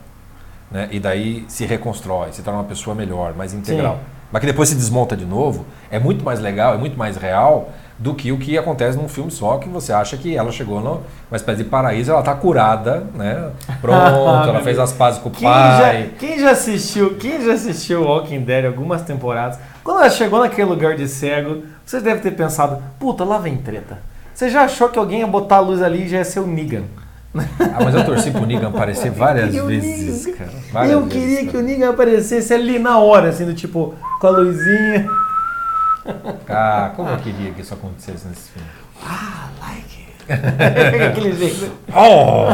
né? E daí se reconstrói, se torna uma pessoa melhor, mais integral. Sim. Mas que depois se desmonta de novo, é muito mais legal, é muito mais real do que o que acontece num filme só, que você acha que ela chegou numa espécie de paraíso, ela tá curada, né? Pronto, ela fez as pazes com o Quem pai. já, quem já assistiu, quem já assistiu Walking Dead algumas temporadas, quando ela chegou naquele lugar de cego, você deve ter pensado, puta, lá vem treta. Você já achou que alguém ia botar a luz ali e já ia ser o Negan? Ah, mas eu torci pro Negan aparecer várias vezes, Negan- cara. Várias eu vezes, queria cara. que o Negan aparecesse ali na hora, assim, do tipo, com a luzinha. Ah, como eu queria que isso acontecesse nesse filme. Ah, like it. Aquele jeito. Oh!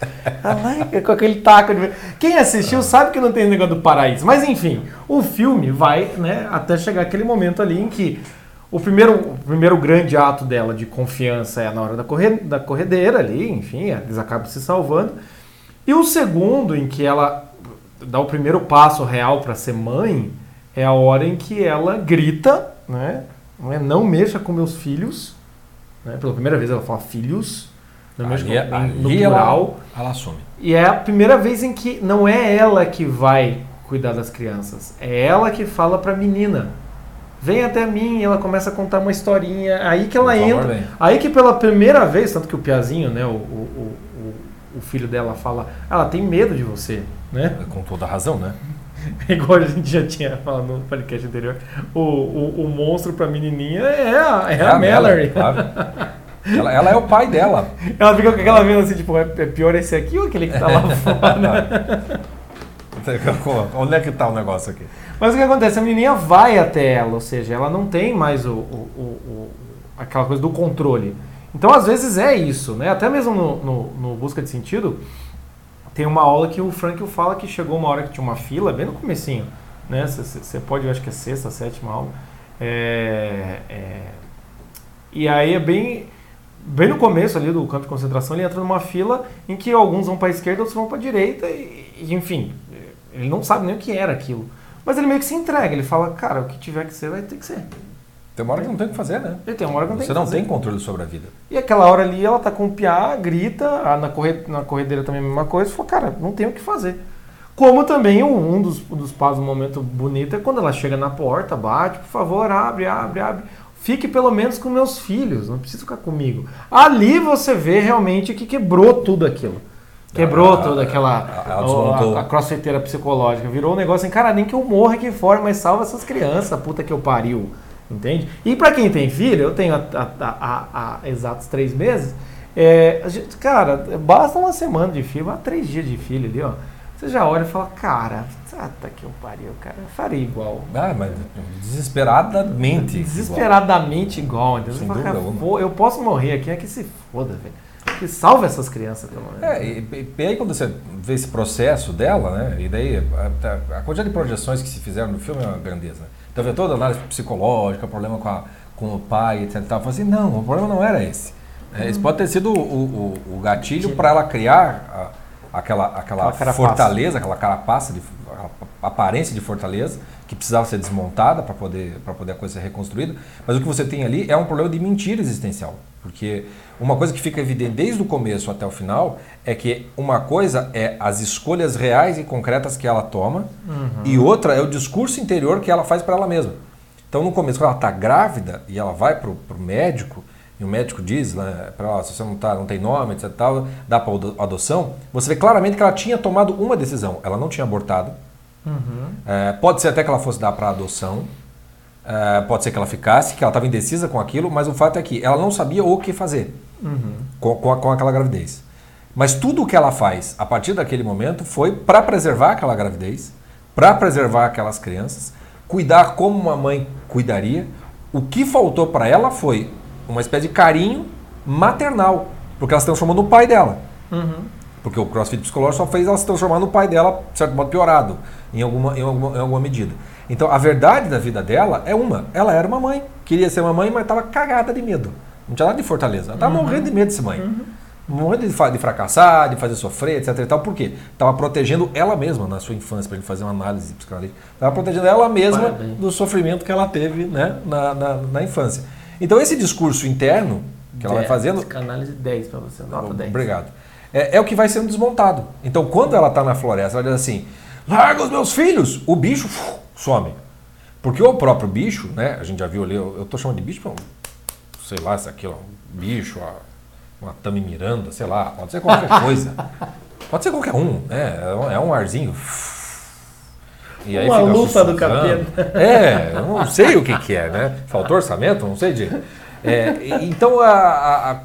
I like it, com aquele taco de... Quem assistiu sabe que não tem negócio do paraíso. Mas enfim, o filme vai né, até chegar aquele momento ali em que o primeiro, o primeiro grande ato dela de confiança é na hora da, corre, da corredeira ali, enfim, eles acabam se salvando. E o segundo, em que ela dá o primeiro passo real para ser mãe, é a hora em que ela grita, né? Não, é, não mexa com meus filhos. Né? Pela primeira vez ela fala filhos. Não mexa Ali, com, em- no ali plural. ela, ela assume. E é a primeira vez em que não é ela que vai cuidar das crianças, é ela que fala pra menina. Vem até mim, e ela começa a contar uma historinha, aí que ela Por entra. Aí que pela primeira vez, tanto que o Piazinho, né, o, o, o, o- filho dela fala, ela tem medo de você, né? Com toda a razão, né? Igual a gente já tinha falado no podcast anterior, o, o, o monstro pra menininha é a, é a Mallory. claro. Ela, ela é o pai dela. Ela fica com aquela vendo assim, tipo, é é pior esse aqui ou aquele que tá lá fora? Onde é que tá o negócio aqui? Mas o que acontece? A menininha vai até ela, ou seja, ela não tem mais o, o- o- aquela coisa do controle. Então, às vezes é isso, né? Até mesmo no, no- no Busca de Sentido, tem uma aula que o Frank fala que chegou uma hora que tinha uma fila, bem no comecinho, né? Você pode, eu acho que é sexta, sétima aula. É, é, e aí é bem, bem no começo ali do campo de concentração, ele entra numa fila em que alguns vão para a esquerda, outros vão para a direita, e, e, enfim, ele não sabe nem o que era aquilo. Mas ele meio que se entrega, ele fala, cara, o que tiver que ser, vai ter que ser. Tem uma hora que não tem o que fazer, né? Ele tem uma hora que não tem Você que não tem controle sobre a vida. E aquela hora ali, ela tá com o piá, grita, na, corre, na corredeira também a mesma coisa, falou, cara, não tem o que fazer. Como também um dos, um dos passos, um momento bonito é quando ela chega na porta, bate, por favor, abre, abre, abre. Fique pelo menos com meus filhos, não precisa ficar comigo. Ali você vê realmente que quebrou tudo aquilo. Quebrou Ela- toda aquela ela desmontou. a, a crossfiteira psicológica. Virou um negócio assim, cara, nem que eu morra aqui fora, mas salva essas crianças, puta que eu pariu. Entende? E pra quem tem filho, eu tenho há, exatos três meses. é, a gente- cara, basta uma semana de filho, há três dias de filho ali, ó. Você já olha e fala, cara, puta que eu pariu, cara, eu faria igual. Ah, mas desesperadamente. Desesperadamente igual, entendeu? Você Sem fala, cara, vou- eu posso morrer aqui, é que se foda, velho. Que salve essas crianças, pelo menos. É, e, e aí quando você vê esse processo dela, né? E daí a, a quantidade de projeções que se fizeram no filme é uma grandeza. Né? Então vê toda a análise psicológica, problema com, a, com o pai, etc. e tal. Falei assim, não, o problema não era esse. É, esse pode ter sido o, o, o gatilho para ela criar a- aquela, aquela, Aquela carapaça. fortaleza, aquela carapaça, de, a aparência de fortaleza, que precisava ser desmontada para poder, pra poder a coisa ser reconstruída. Mas o que você tem ali é um problema de mentira existencial. Porque uma coisa que fica evidente desde o começo até o final é que uma coisa é as escolhas reais e concretas que ela toma e outra é o discurso interior que ela faz para ela mesma. Então, no começo, quando ela está grávida e ela vai para o médico, e o médico diz né, para ela, se você não, tá, não tem nome, etc, tal, dá para adoção, você vê claramente que ela tinha tomado uma decisão. Ela não tinha abortado. É, pode ser até que ela fosse dar para adoção. É, pode ser que ela ficasse, que ela estava indecisa com aquilo, mas o fato é que ela não sabia o que fazer com, com, a- com aquela gravidez. Mas tudo o que ela faz a partir daquele momento foi para preservar aquela gravidez, para preservar aquelas crianças, cuidar como uma mãe cuidaria. O que faltou para ela foi uma espécie de carinho maternal, porque ela se transformou no pai dela. Porque o crossfit psicológico só fez ela se transformar no pai dela, de certo modo, piorado, em alguma, em alguma, em alguma medida. Então, a verdade da vida dela é uma. Ela era uma mãe, queria ser uma mãe, mas estava cagada de medo. Não tinha nada de fortaleza. Ela estava morrendo de medo de ser mãe. Morrendo de, de fracassar, de fazer sofrer, etc e tal. Por quê? Estava protegendo ela mesma na sua infância, para gente fazer uma análise psicanalítica. Estava protegendo ela mesma Parabéns. do sofrimento que ela teve né, na, na, na infância. Então esse discurso interno que ela vai fazendo... Psicanálise 10 para você, nota 10. Obrigado. É, é o que vai sendo desmontado. Então quando ela está na floresta, ela diz assim, larga os meus filhos! O bicho some. Porque o próprio bicho, né? A gente já viu ali, eu estou chamando de bicho, pra um- sei lá, se aquilo é um bicho, uma Tami Miranda, sei lá, pode ser qualquer coisa. Pode ser qualquer um, né? É um- É arzinho. E Uma fica lufa do sussurrando. É, eu não sei o que, que é, né? Faltou orçamento? Não sei de. É, então a- a- a-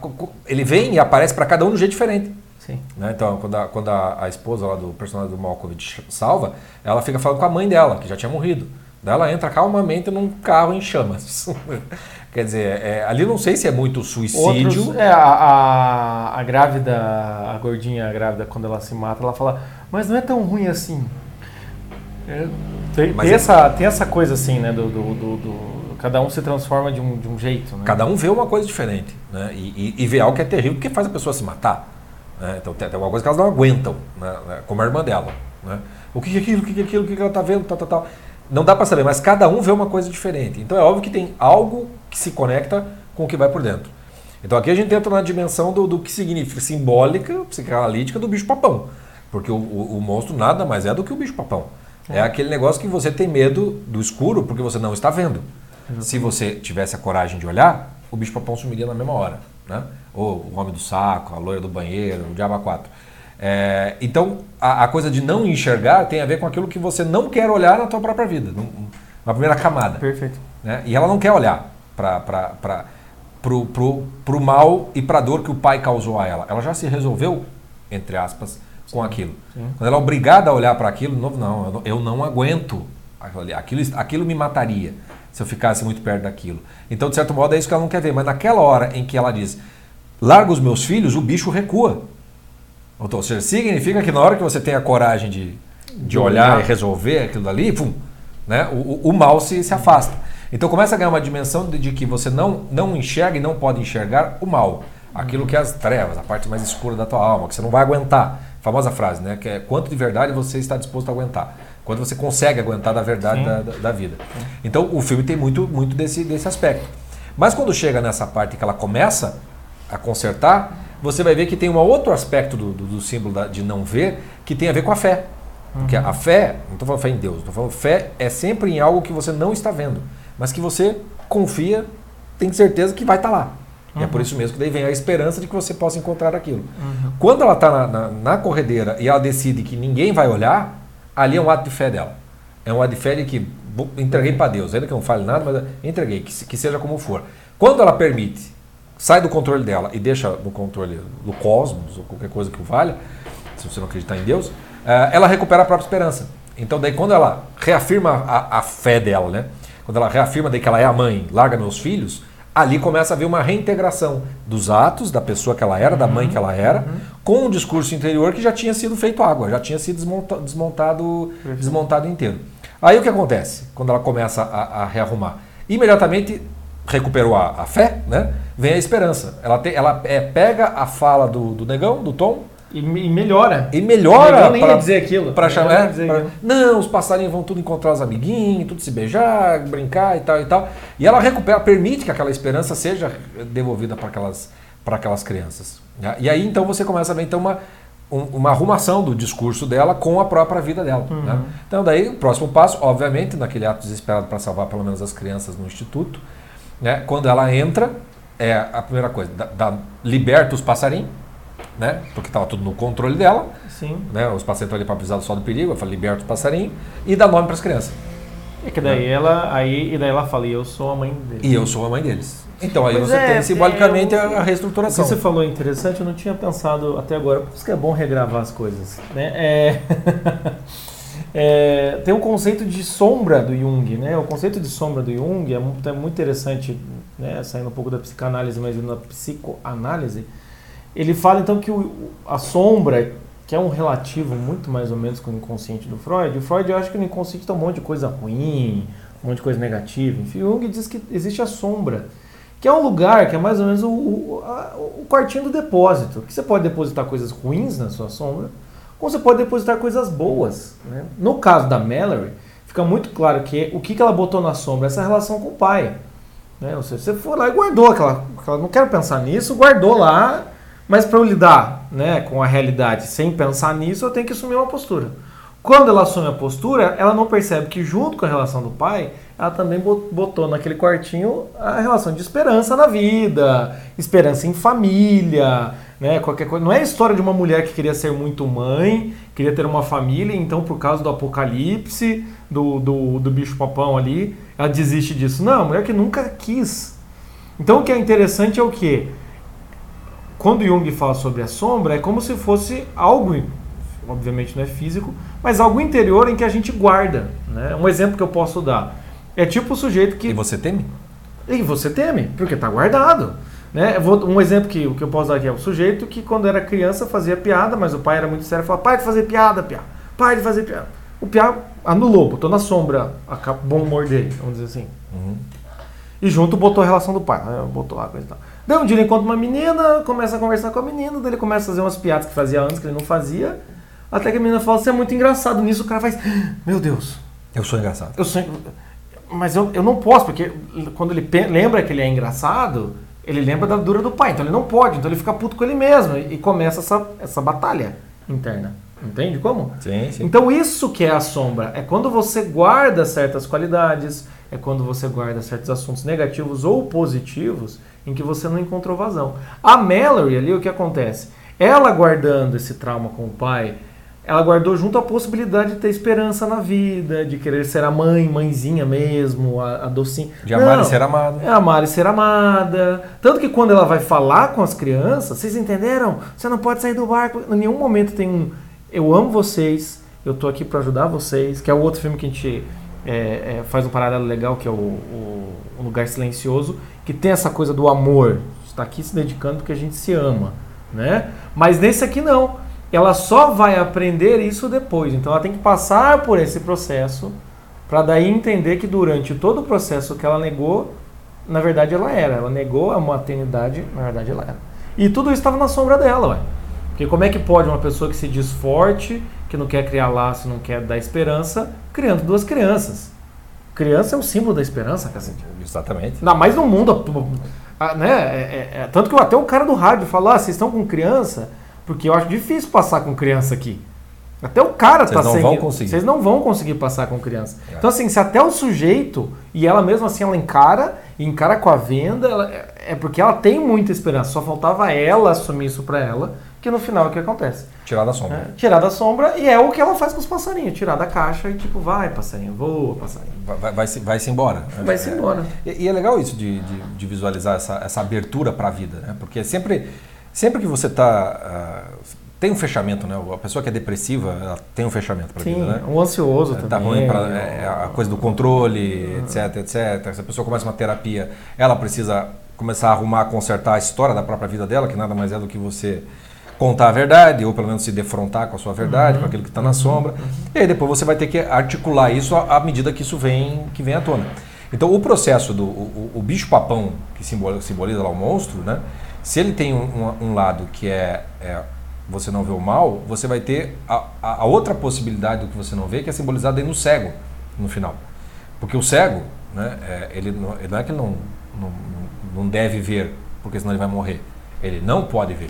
ele vem e aparece para cada um de um jeito diferente. Sim. né? Então, quando, a, quando a, a esposa lá do personagem do Malkovich salva, ela fica falando com a mãe dela, que já tinha morrido. Daí ela entra calmamente num carro em chamas. Quer dizer, é, ali não sei se é muito suicídio. Outros, é, a, a, a grávida, a gordinha grávida, quando ela se mata, ela fala, mas não é tão ruim assim. É, tem, tem é- essa, tem essa coisa assim, né? Do, do, do- do- cada um se transforma de um, de um jeito, né? Cada um vê uma coisa diferente. Né? E, e- e vê algo que é terrível porque faz a pessoa se matar. Né? Então tem, tem alguma coisa que elas não aguentam, né? Né? como a irmã dela. Né? O que é aquilo, o que é aquilo, o que que ela está vendo, tal, tal, tal. Não dá para saber, mas cada um vê uma coisa diferente. Então é óbvio que tem algo que se conecta com o que vai por dentro. Então aqui a gente entra na dimensão do, do que significa simbólica, psicanalítica do bicho-papão. Porque o, o- o monstro nada mais é do que o bicho-papão. É aquele negócio que você tem medo do escuro porque você não está vendo. Se você tivesse a coragem de olhar, o bicho-papão sumiria na mesma hora. Né? Ou o homem do saco, a loira do banheiro, o diabo a quatro. É, então, a, a coisa de não enxergar tem a ver com aquilo que você não quer olhar na tua própria vida, num- na primeira camada Perfeito. né? E ela não quer olhar para pro, pro, pro mal e para a dor que o pai causou a ela. Ela já se resolveu, entre aspas, com aquilo. sim. Quando ela é obrigada a olhar para aquilo, não, eu não, eu não aguento aquilo ali. Aquilo, aquilo me mataria se eu ficasse muito perto daquilo. Então, de certo modo, é isso que ela não quer ver. Mas naquela hora em que ela diz, larga os meus filhos, o bicho recua. Ou seja, significa que na hora que você tem a coragem de, de olhar e resolver aquilo dali, pum, né, o, o- o mal se, se afasta. Então começa a ganhar uma dimensão de, de que você não, não enxerga e não pode enxergar o mal. Aquilo que é as trevas, a parte mais escura da tua alma, que você não vai aguentar. Famosa frase, né? Que é quanto de verdade você está disposto a aguentar. Quanto você consegue aguentar da verdade Sim. da, da, da vida. Então o filme tem muito, muito desse, desse aspecto. Mas quando chega nessa parte que ela começa a consertar, você vai ver que tem um outro aspecto do, do, do símbolo da- de não ver que tem a ver com a fé. Porque a fé, não estou falando fé em Deus, estou falando fé é sempre em algo que você não está vendo, mas que você confia, tem certeza que vai estar lá. E é por isso mesmo que daí vem a esperança de que você possa encontrar aquilo. Quando ela está na, na, na corredeira e ela decide que ninguém vai olhar, ali é um ato de fé dela. É um ato de fé de que entreguei para Deus, ainda que eu não fale nada, mas entreguei, que, que seja como for. Quando ela permite, sai do controle dela e deixa no controle do cosmos, ou qualquer coisa que o valha, se você não acreditar em Deus, eh, ela recupera a própria esperança. Então daí quando ela reafirma a, a fé dela, né? Quando ela reafirma daí que ela é a mãe, larga meus filhos, ali começa a haver uma reintegração dos atos da pessoa que ela era, da mãe que ela era, com um discurso interior que já tinha sido feito água, já tinha sido desmonta- desmontado, Perfeito. desmontado inteiro. Aí o que acontece quando ela começa a, a rearrumar? Imediatamente recuperou a, a fé, né? Vem a esperança. Ela, te- ela é, pega a fala do, do negão, do Tom, E, me- e melhora. e melhora Negão nem pra- ia dizer aquilo. Pra chamar. ia dizer pra- aquilo. não, os passarinhos vão tudo encontrar os amiguinhos, tudo se beijar, brincar e tal e tal. E ela recupera, permite que aquela esperança seja devolvida para aquelas, aquelas crianças. né? E aí então você começa a ver então uma, um- uma arrumação do discurso dela com a própria vida dela. Uhum. né? Então daí o próximo passo, obviamente, naquele ato desesperado para salvar pelo menos as crianças no instituto, né? quando ela entra, é a primeira coisa, dá- dá- liberta os passarinhos, né? porque estava tudo no controle dela Sim. né, os pacientes ali para precisar só do perigo, eu falo, liberta os passarinhos e dá nome para as crianças. É que daí ela, aí, e daí ela fala, e eu sou a mãe dele. E eu sou a mãe deles. Então aí você é, tem simbolicamente é, eu- a, a O que reestruturação. você falou é interessante, eu não tinha pensado até agora, por isso que é bom regravar as coisas. Né? É... é, tem um conceito de sombra do Jung, né? O conceito de sombra do Jung é muito, é muito interessante, né? saindo um pouco da psicanálise, mas indo na psicoanálise. Ele fala então que o- a sombra, que é um relativo muito mais ou menos com o inconsciente do Freud, o Freud eu acho que no inconsciente tem um monte de coisa ruim, um monte de coisa negativa. Enfim, o Jung diz que existe a sombra, que é um lugar que é mais ou menos o, o, a, o quartinho do depósito, que você pode depositar coisas ruins na sua sombra, como você pode depositar coisas boas. Né? No caso da Mallory, fica muito claro que o que, que ela botou na sombra? Essa relação com o pai. Né? Ou seja, você foi lá e guardou aquela, aquela. Não quero pensar nisso, guardou lá, mas para eu lidar né, com a realidade sem pensar nisso, eu tenho que assumir uma postura. Quando ela assume a postura, ela não percebe que, junto com a relação do pai, ela também botou naquele quartinho a relação de esperança na vida, esperança em família, né? Qualquer coisa. Não é a história de uma mulher que queria ser muito mãe, queria ter uma família, então por causa do apocalipse, do, do, do bicho papão ali, ela desiste disso. Não, a mulher que nunca quis. Então o que é interessante é o que? Quando Jung fala sobre a sombra, é como se fosse algo, obviamente não é físico, mas algo interior em que a gente guarda. Né? Um exemplo que eu posso dar. É tipo o sujeito que. E você teme? E você teme, porque está guardado. Né? Um exemplo que, que eu posso dar aqui é o sujeito que, quando era criança, fazia piada, mas o pai era muito sério e falava: pai de fazer piada, piada, pai de fazer piada. O piá anulou, botou na sombra a bom humor dele, vamos dizer assim. Uhum. E junto botou a relação do pai, né? botou lá coisa e tal. Daí um dia ele encontra uma menina, começa a conversar com a menina, daí ele começa a fazer umas piadas que fazia antes, que ele não fazia. Até que a menina fala: Você é muito engraçado. Nisso o cara faz: Meu Deus. Eu sou engraçado. Eu sou. Mas eu, eu não posso, porque quando ele lembra que ele é engraçado, ele lembra da dura do pai, então ele não pode, então ele fica puto com ele mesmo e, começa essa, essa batalha interna. Entende como? Sim, sim. Então isso que é a sombra, é quando você guarda certas qualidades, é quando você guarda certos assuntos negativos ou positivos em que você não encontrou vazão. A Mallory ali, o que acontece? Ela guardando esse trauma com o pai, ela guardou junto a possibilidade de ter esperança na vida, de querer ser a mãe, mãezinha mesmo, a, a docinha. De amar Não, e ser amada. É amar e ser amada. Tanto que quando ela vai falar com as crianças, vocês entenderam? Você não pode sair do barco. Em nenhum momento tem um eu amo vocês, eu tô aqui para ajudar vocês, que é o outro filme que a gente é, é, faz um paralelo legal, que é o, o, o Lugar Silencioso, que tem essa coisa do amor. Está aqui se dedicando porque a gente se ama, né? Mas nesse aqui não ela só vai aprender isso depois. Então ela tem que passar por esse processo para daí entender que durante todo o processo que ela negou, na verdade ela era. Ela negou a maternidade, na verdade ela era. E tudo isso estava na sombra dela, ué. Porque como é que pode uma pessoa que se diz forte, que não quer criar laço, não quer dar esperança, criando duas crianças? Criança é o símbolo da esperança, cacete. Exatamente. Ainda mais no mundo. Né? É, é, é, tanto que até o cara do rádio fala: ah, vocês estão com criança, porque eu acho difícil passar com criança aqui. Até o cara Vocês tá não Vão conseguir. Vocês não vão conseguir passar com criança. É. Então, assim, se até o sujeito, e ela mesmo assim, ela encara, e encara com a venda, ela, é porque ela tem muita esperança. Só faltava ela assumir isso para ela, que no final é o que acontece. Tirar da sombra. É, tirar da sombra, e é o que ela faz com os passarinhos. Tirar da caixa e tipo, vai, passarinho, voa, passarinho. Vai, vai, se, vai se embora. Vai se embora. E, e, é legal isso de, de, de visualizar essa, essa abertura para a vida, né? Porque sempre Sempre que você está. Uh, ah, tem um fechamento, né? A pessoa que é depressiva, ela tem um fechamento para a vida, né? o ansioso tá também. ruim para é, a coisa do controle, uhum. etc, etc. Se a pessoa começa uma terapia, ela precisa começar a arrumar, consertar a história da própria vida dela, que nada mais é do que você contar a verdade, ou pelo menos se defrontar com a sua verdade, uhum. com aquilo que está na sombra. Uhum. E aí depois você vai ter que articular isso à medida que isso vem, que vem à tona. Então o processo do o, o bicho papão, que simboliza, simboliza lá o monstro, né? Se ele tem um, um, lado que é, é, você não vê o mal, você vai ter a, a, outra possibilidade do que você não vê, que é simbolizada aí no cego, no final. Porque o cego, né, é, ele, não, ele não é que ele não, não, não deve ver, porque senão ele vai morrer. Ele não pode ver.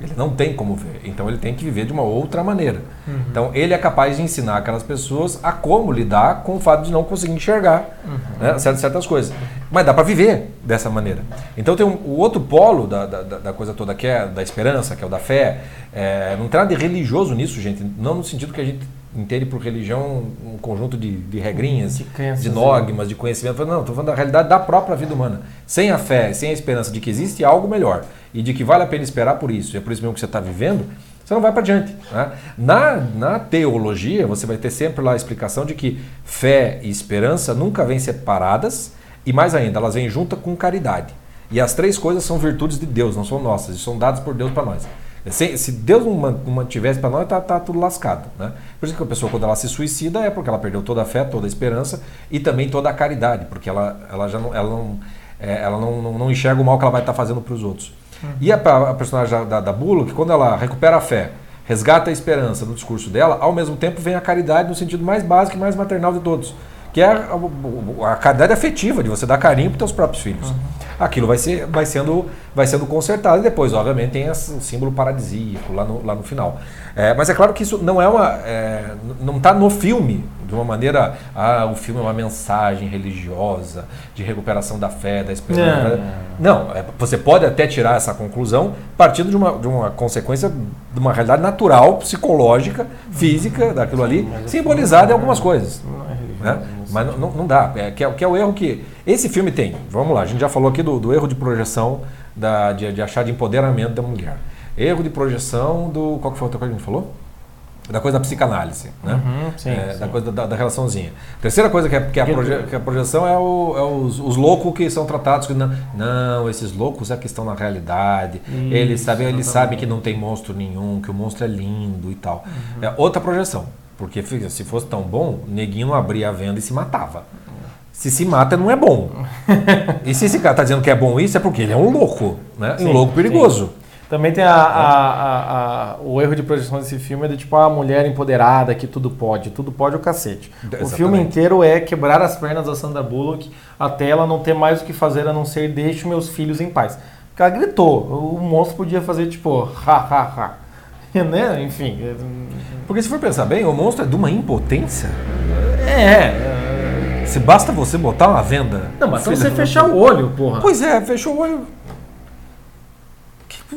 Ele não tem como ver. Então ele tem que viver de uma outra maneira. Uhum. Então ele é capaz de ensinar aquelas pessoas a como lidar com o fato de não conseguir enxergar uhum. né, certas, certas coisas. Mas dá para viver dessa maneira. Então tem um, o outro polo da, da, da, coisa toda que é da esperança, que é o da fé. É, não tem nada de religioso nisso, gente. Não no sentido que a gente entende por religião um conjunto de, de regrinhas, de, crenças, de dogmas, de conhecimento. Não, estou falando da realidade da própria vida humana. Sem a fé, sem a esperança de que existe algo melhor e de que vale a pena esperar por isso, e é por isso mesmo que você está vivendo, você não vai para adiante. Né? Na, na teologia, você vai ter sempre lá a explicação de que fé e esperança nunca vêm separadas, e mais ainda, elas vêm juntas com caridade. E as três coisas são virtudes de Deus, não são nossas, e são dadas por Deus para nós. Se, se, Deus não mantivesse para nós, está tá tudo lascado. Né? Por isso que a pessoa, quando ela se suicida, é porque ela perdeu toda a fé, toda a esperança e também toda a caridade, porque ela, ela já não, ela não é, ela não, não, não, enxerga o mal que ela vai estar tá fazendo para os outros. Uhum. E a, a, personagem da, da Bullock, quando ela recupera a fé, resgata a esperança no discurso dela, ao mesmo tempo vem a caridade no sentido mais básico e mais maternal de todos, que é a, a caridade afetiva, de você dar carinho para os seus próprios filhos. Uhum. Aquilo vai, ser, vai, sendo, vai sendo consertado e depois, obviamente, tem esse, o símbolo paradisíaco lá no, lá no final. É, mas é claro que isso não é uma. É, não está no filme de uma maneira. Ah, o filme é uma mensagem religiosa de recuperação da fé, da esperança. Não, não é, você pode até tirar essa conclusão partindo de uma, de uma consequência de uma realidade natural, psicológica, física daquilo ali, simbolizada em algumas coisas. Né? Mas não, não dá. É, que, é, que é o erro que. Esse filme tem. Vamos lá, a gente já falou aqui do, do erro de projeção, da, de, de achar de empoderamento da mulher. Erro de projeção do. Qual que foi a outra coisa que a gente falou? Da coisa da psicanálise, né? Uhum, sim, é, sim. Da coisa da, da, relaçãozinha. Terceira coisa que é, que é, a, proje, que é a projeção é, o, é os, os, loucos que são tratados que não, não, esses loucos é que estão na realidade. Isso, eles sabem, eles sabem que não tem monstro nenhum, que o monstro é lindo e tal. Uhum. É outra projeção. Porque se fosse tão bom, neguinho abria a venda e se matava. Se se mata, não é bom. e se esse cara está dizendo que é bom isso, é porque ele é um louco, né? Sim, um louco perigoso. Sim. Também tem a, a, a, o erro de projeção desse filme é de tipo a mulher empoderada que tudo pode, tudo pode o cacete. Exatamente. O filme inteiro é quebrar as pernas da Sandra Bullock até ela não ter mais o que fazer a não ser deixe meus filhos em paz. Porque ela gritou, o monstro podia fazer tipo ha ha ha. né? Enfim. É, Porque se for pensar bem, o monstro é de uma impotência. É. é. Se basta você botar uma venda. Não, mas se você fechar o olho, porra. Pois é, fechou o olho.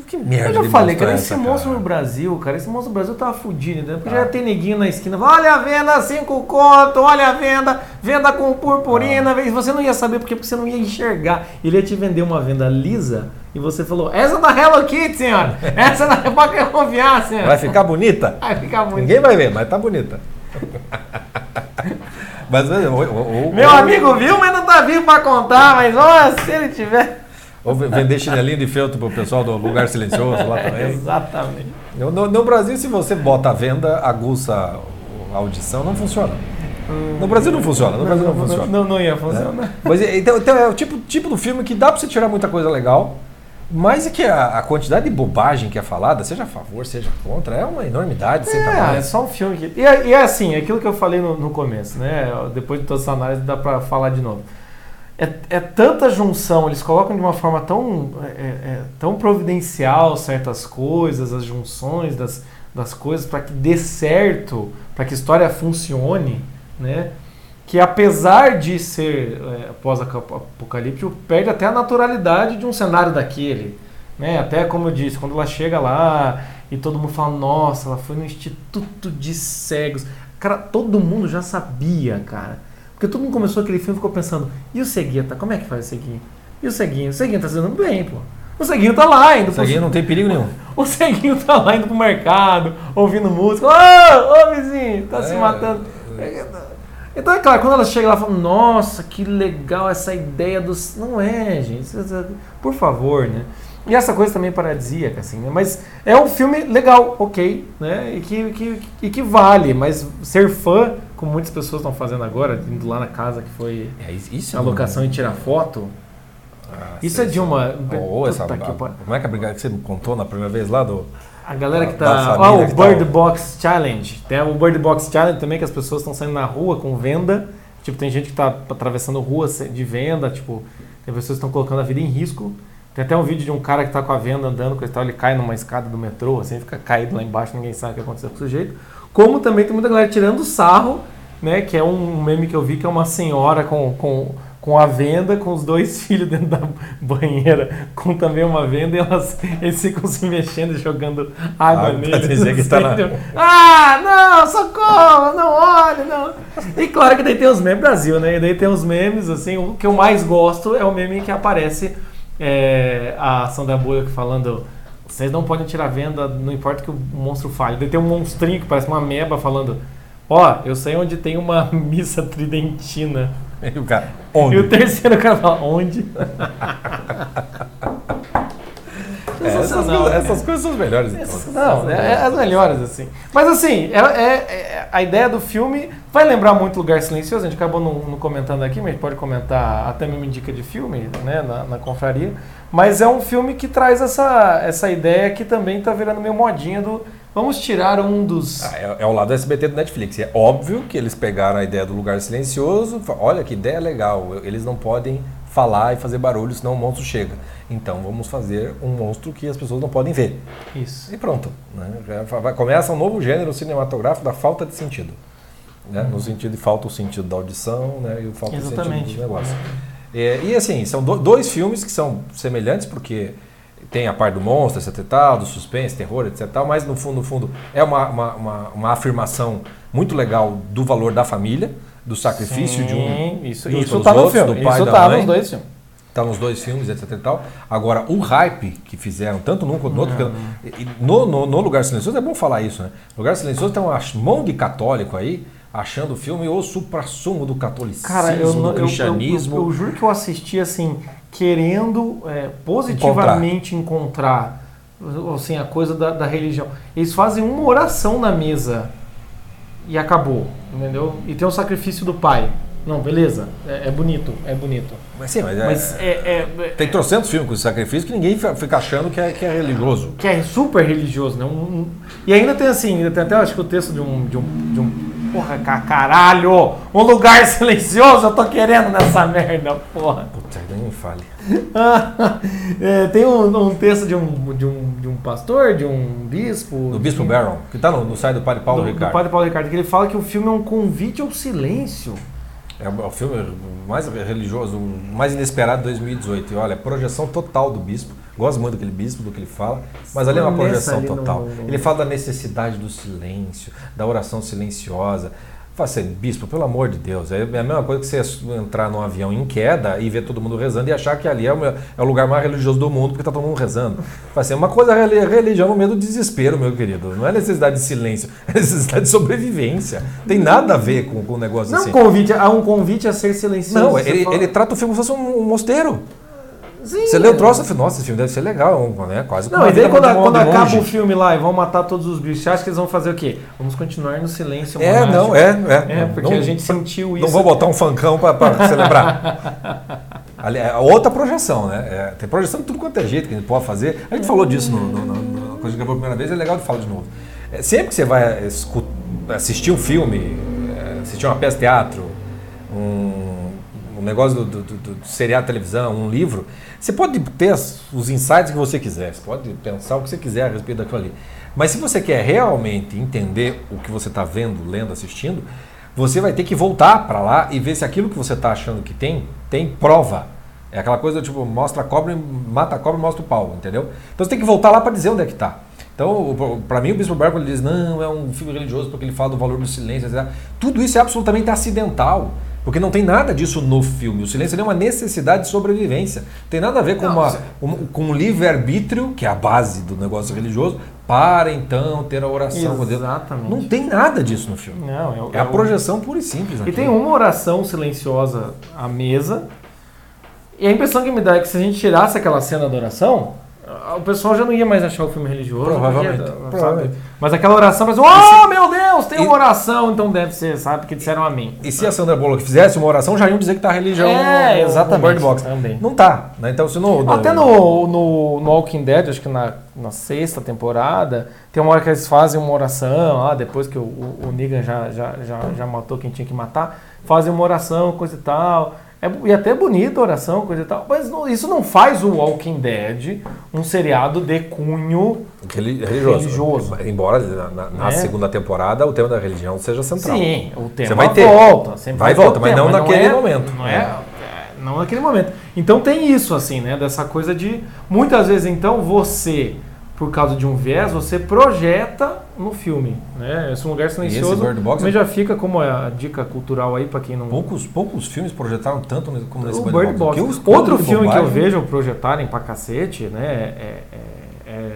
Que, merda. Eu já falei, cara, esse monstro cara. no Brasil, cara, esse monstro no Brasil tava fudido, né? Porque ah. já tem neguinho na esquina, olha a venda, cinco conto, olha a venda, venda com purpurina, ah. você não ia saber porque, porque você não ia enxergar. Ele ia te vender uma venda lisa e você falou, essa é da Hello Kitty, senhora. Essa é da pode confiar, senhora. Vai ficar bonita? Vai ficar bonita. Ninguém vai ver, mas tá bonita. mas, o, o, o, Meu amigo viu, mas não tá vivo pra contar, mas olha, se ele tiver. Ou vender chinelinho de feltro pro pessoal do lugar silencioso lá também. Exatamente. No, no, Brasil, se você bota a venda, aguça a audição, não funciona. No Brasil não funciona, no Brasil não, não funciona. Não, não ia funcionar. É. Mas, então, então é o tipo, tipo do filme que dá pra você tirar muita coisa legal, mas é que a, a, quantidade de bobagem que é falada, seja a favor, seja contra, é uma enormidade. É, é só um filme que. E, é, e é assim, é aquilo que eu falei no, no começo, né? Depois de toda essa análise dá para falar de novo. É, é, tanta junção, eles colocam de uma forma tão, é, é, é tão providencial certas coisas, as junções das, das coisas, para que dê certo, para que a história funcione, né? que apesar de ser é, pós-apocalíptico, perde até a naturalidade de um cenário daquele. Né? Até como eu disse, quando ela chega lá e todo mundo fala, nossa, ela foi no Instituto de Cegos. Cara, todo mundo já sabia, cara. Porque todo mundo começou aquele filme e ficou pensando, e o Seguinho, Como é que faz o Seguinho? E o Seguinho? O Seguinho tá fazendo bem, pô. O Seguinho tá lá indo. O Seguinho pro... não tem perigo nenhum. O Seguinho tá lá indo pro mercado, ouvindo música. Ô, ô vizinho, tá é, se matando. É. Então é claro, quando ela chega lá fala, nossa, que legal essa ideia dos. Não é, gente. Por favor, né? E essa coisa também é paradisíaca, assim, né? Mas é um filme legal, ok, né? E que, que, e que vale, mas ser fã, como muitas pessoas estão fazendo agora, indo lá na casa que foi é, isso a locação e tirar foto. Ah, isso é de uma. Oh, essa, que... Como é que a brigada que você contou na primeira vez lá do. A galera que tá. Ó, oh, o Bird tá... Box Challenge. Tem o Bird Box Challenge também, que as pessoas estão saindo na rua com venda. Tipo, tem gente que tá atravessando ruas de venda, tipo, tem pessoas que estão colocando a vida em risco. Tem até um vídeo de um cara que tá com a venda andando com esse tal, ele cai numa escada do metrô, assim, fica caído lá embaixo, ninguém sabe o que aconteceu com o sujeito. Como também tem muita galera tirando sarro, né? Que é um meme que eu vi que é uma senhora com, com com a venda, com os dois filhos dentro da banheira, com também uma venda, e elas, eles ficam se mexendo, jogando água ah, neles. Que tá na... Ah, não, socorro, não olhe, não. E claro que daí tem os memes Brasil, né? E daí tem os memes, assim, o que eu mais gosto é o meme que aparece é, a Sandra Bullock falando vocês não podem tirar venda, não importa que o monstro falhe. Daí tem um monstrinho que parece uma meba falando ó, eu sei onde tem uma missa tridentina. E o cara, onde? E o terceiro cara fala, onde? É, essas, não, coisas, é. essas coisas são as melhores. Então. Essas- Não, é, é as melhores, assim. Mas assim, é, é- é- a ideia do filme vai lembrar muito Lugar Silencioso, a gente acabou não, comentando aqui, mas a gente pode comentar até mesmo indica de filme, né, na, na confraria. Mas é um filme que traz essa, essa ideia que também tá virando meio modinha do vamos tirar um dos... Ah, é, é o lado SBT do Netflix. É óbvio que eles pegaram a ideia do lugar silencioso. Olha que ideia legal. Eles não podem falar e fazer barulho, senão o monstro chega. Então vamos fazer um monstro que as pessoas não podem ver. Isso. E pronto. Né? Começa um novo gênero cinematográfico da falta de sentido. Né? No sentido de falta o sentido da audição né? e o falta o Exatamente. sentido do negócio. É, e assim, são do- dois filmes que são semelhantes, porque tem a parte do monstro, etc tal, do suspense, terror, etc tal, mas no fundo, no fundo, é uma, uma, uma, uma afirmação muito legal do valor da família, do sacrifício de um. Sim, isso, de uns isso tá no outros, filme. do pai Isso da tá mãe. nos dois filmes. Tá nos dois filmes, etc e tal. Agora, o hype que fizeram, tanto num quanto no outro, no, no, no Lugar Silencioso, é bom falar isso, né? Lugar Silencioso tem uma mão de católico aí, achando o filme o supra-sumo do catolicismo, Cara, eu, não- do eu, eu, cristianismo. eu, eu juro que eu assisti assim, querendo é, positivamente encontrar, assim, a coisa da, da religião. Eles fazem uma oração na mesa e acabou, entendeu? E tem o sacrifício do pai. Não, beleza, é, é bonito, é bonito. Mas sim, mas, é- Mas é, é- é- tem trocentos filmes com esse sacrifício que ninguém fica achando que é, que é religioso. que é super religioso, né? Um- um- e ainda tem assim, ainda tem até acho que o texto de um, de um, de um porra, ca- caralho, um lugar silencioso, eu tô querendo nessa merda, porra. Puta, nem me fale. É, tem um, um texto de um, de, um, de um pastor, de um bispo. Do Bispo de- Barron, que tá no, no site do Padre Paulo do, do Ricardo. padre Paulo Ricardo, que ele fala que o filme é um convite ao silêncio. É o é filme mais religioso, o mais inesperado de 2018. E olha, projeção total do bispo. Gosto muito daquele bispo, do que ele fala, mas ali é uma projeção total. no- Ele fala da necessidade do silêncio, da oração silenciosa. Fala assim, bispo, pelo amor de Deus, é a mesma coisa que você entrar num avião em queda e ver todo mundo rezando e achar que ali é o, meu- é o lugar mais religioso do mundo porque está todo mundo rezando. Fala assim, é uma coisa é reli- religião no meio do desespero, meu querido. Não é necessidade de silêncio, é necessidade de sobrevivência. Tem nada a ver com, um negócio Não é assim. um convite, há um convite a ser silencioso. Não, ele, fala- ele trata o filme como se fosse um mosteiro. Sim, Você lê o é. troço e fala, nossa, esse filme deve ser legal, né? Quase Não, e daí quando, um- quando acaba o filme lá e vão matar todos os bichos, você acha que eles vão fazer o quê? Vamos continuar no silêncio É, monástico. não, é, é. É, porque não, a gente sentiu isso. Não vou botar um funkão pra, pra celebrar. Ali, é outra projeção, né? É, tem projeção de tudo quanto é jeito que a gente pode fazer. A gente falou disso no, no, no, no coisa que gravou a primeira vez, é legal de falar de novo. É, sempre que você vai assistir um filme, é, assistir uma peça de teatro, um, um negócio do, do, do- do seriado televisão, um livro, você pode ter os insights que você quiser, você pode pensar o que você quiser a respeito daquilo ali. Mas se você quer realmente entender o que você está vendo, lendo, assistindo, você vai ter que voltar para lá e ver se aquilo que você está achando que tem, tem prova. É aquela coisa tipo, mostra a cobra, mata a cobra e mostra o pau, entendeu? Então você tem que voltar lá para dizer onde é que está. Então, para mim, o Bispo Barco ele diz: não, é um filme religioso porque ele fala do valor do silêncio, etc. Tudo isso é absolutamente acidental. Porque não tem nada disso no filme. O silêncio é uma necessidade de sobrevivência. Tem nada a ver com, Não, uma, um, com um livre-arbítrio, que é a base do negócio religioso, para então ter a oração com Deus. Exatamente. Não tem nada disso no filme. Não, é, É a o- projeção pura e simples. E aqui. tem uma oração silenciosa à mesa. E a impressão que me dá é que se a gente tirasse aquela cena da oração, ah, o pessoal já não ia mais achar o filme religioso. Provavelmente, porque, sabe? provavelmente. Mas aquela oração, mas, oh meu Deus, tem uma oração, então deve ser, sabe? Que disseram amém. E se a Sandra Bullock fizesse uma oração, já iam dizer que tá religião É, exatamente, Bird Box. também. Não tá. Né? Então, se no, no- Até no, no, no Walking Dead, acho que na, na sexta temporada, tem uma hora que eles fazem uma oração, ah, depois que o, o, o Negan já, já, já, já matou quem tinha que matar, fazem uma oração, coisa e tal. É, e até é bonita a oração, coisa e tal. Mas não- isso não faz o Walking Dead um seriado de cunho. Reli- religioso. Religioso. Embora na, na- É. segunda temporada o tema da religião seja central. Sim, o tema Você vai ter. volta. sempre Vai e volta, mas tema, não naquele é- momento. Não é, é, não naquele momento. Então tem isso, assim, né? Dessa coisa de. Muitas vezes, então, você, por causa de um viés, você projeta no filme. Né? Esse lugar silencioso Bird Box também já fica como a dica cultural aí para quem não. Poucos, poucos filmes projetaram tanto como nesse o Bird Bird Box. Outro filme que eu bobagem- vejo projetarem pra cacete, né? É, é- é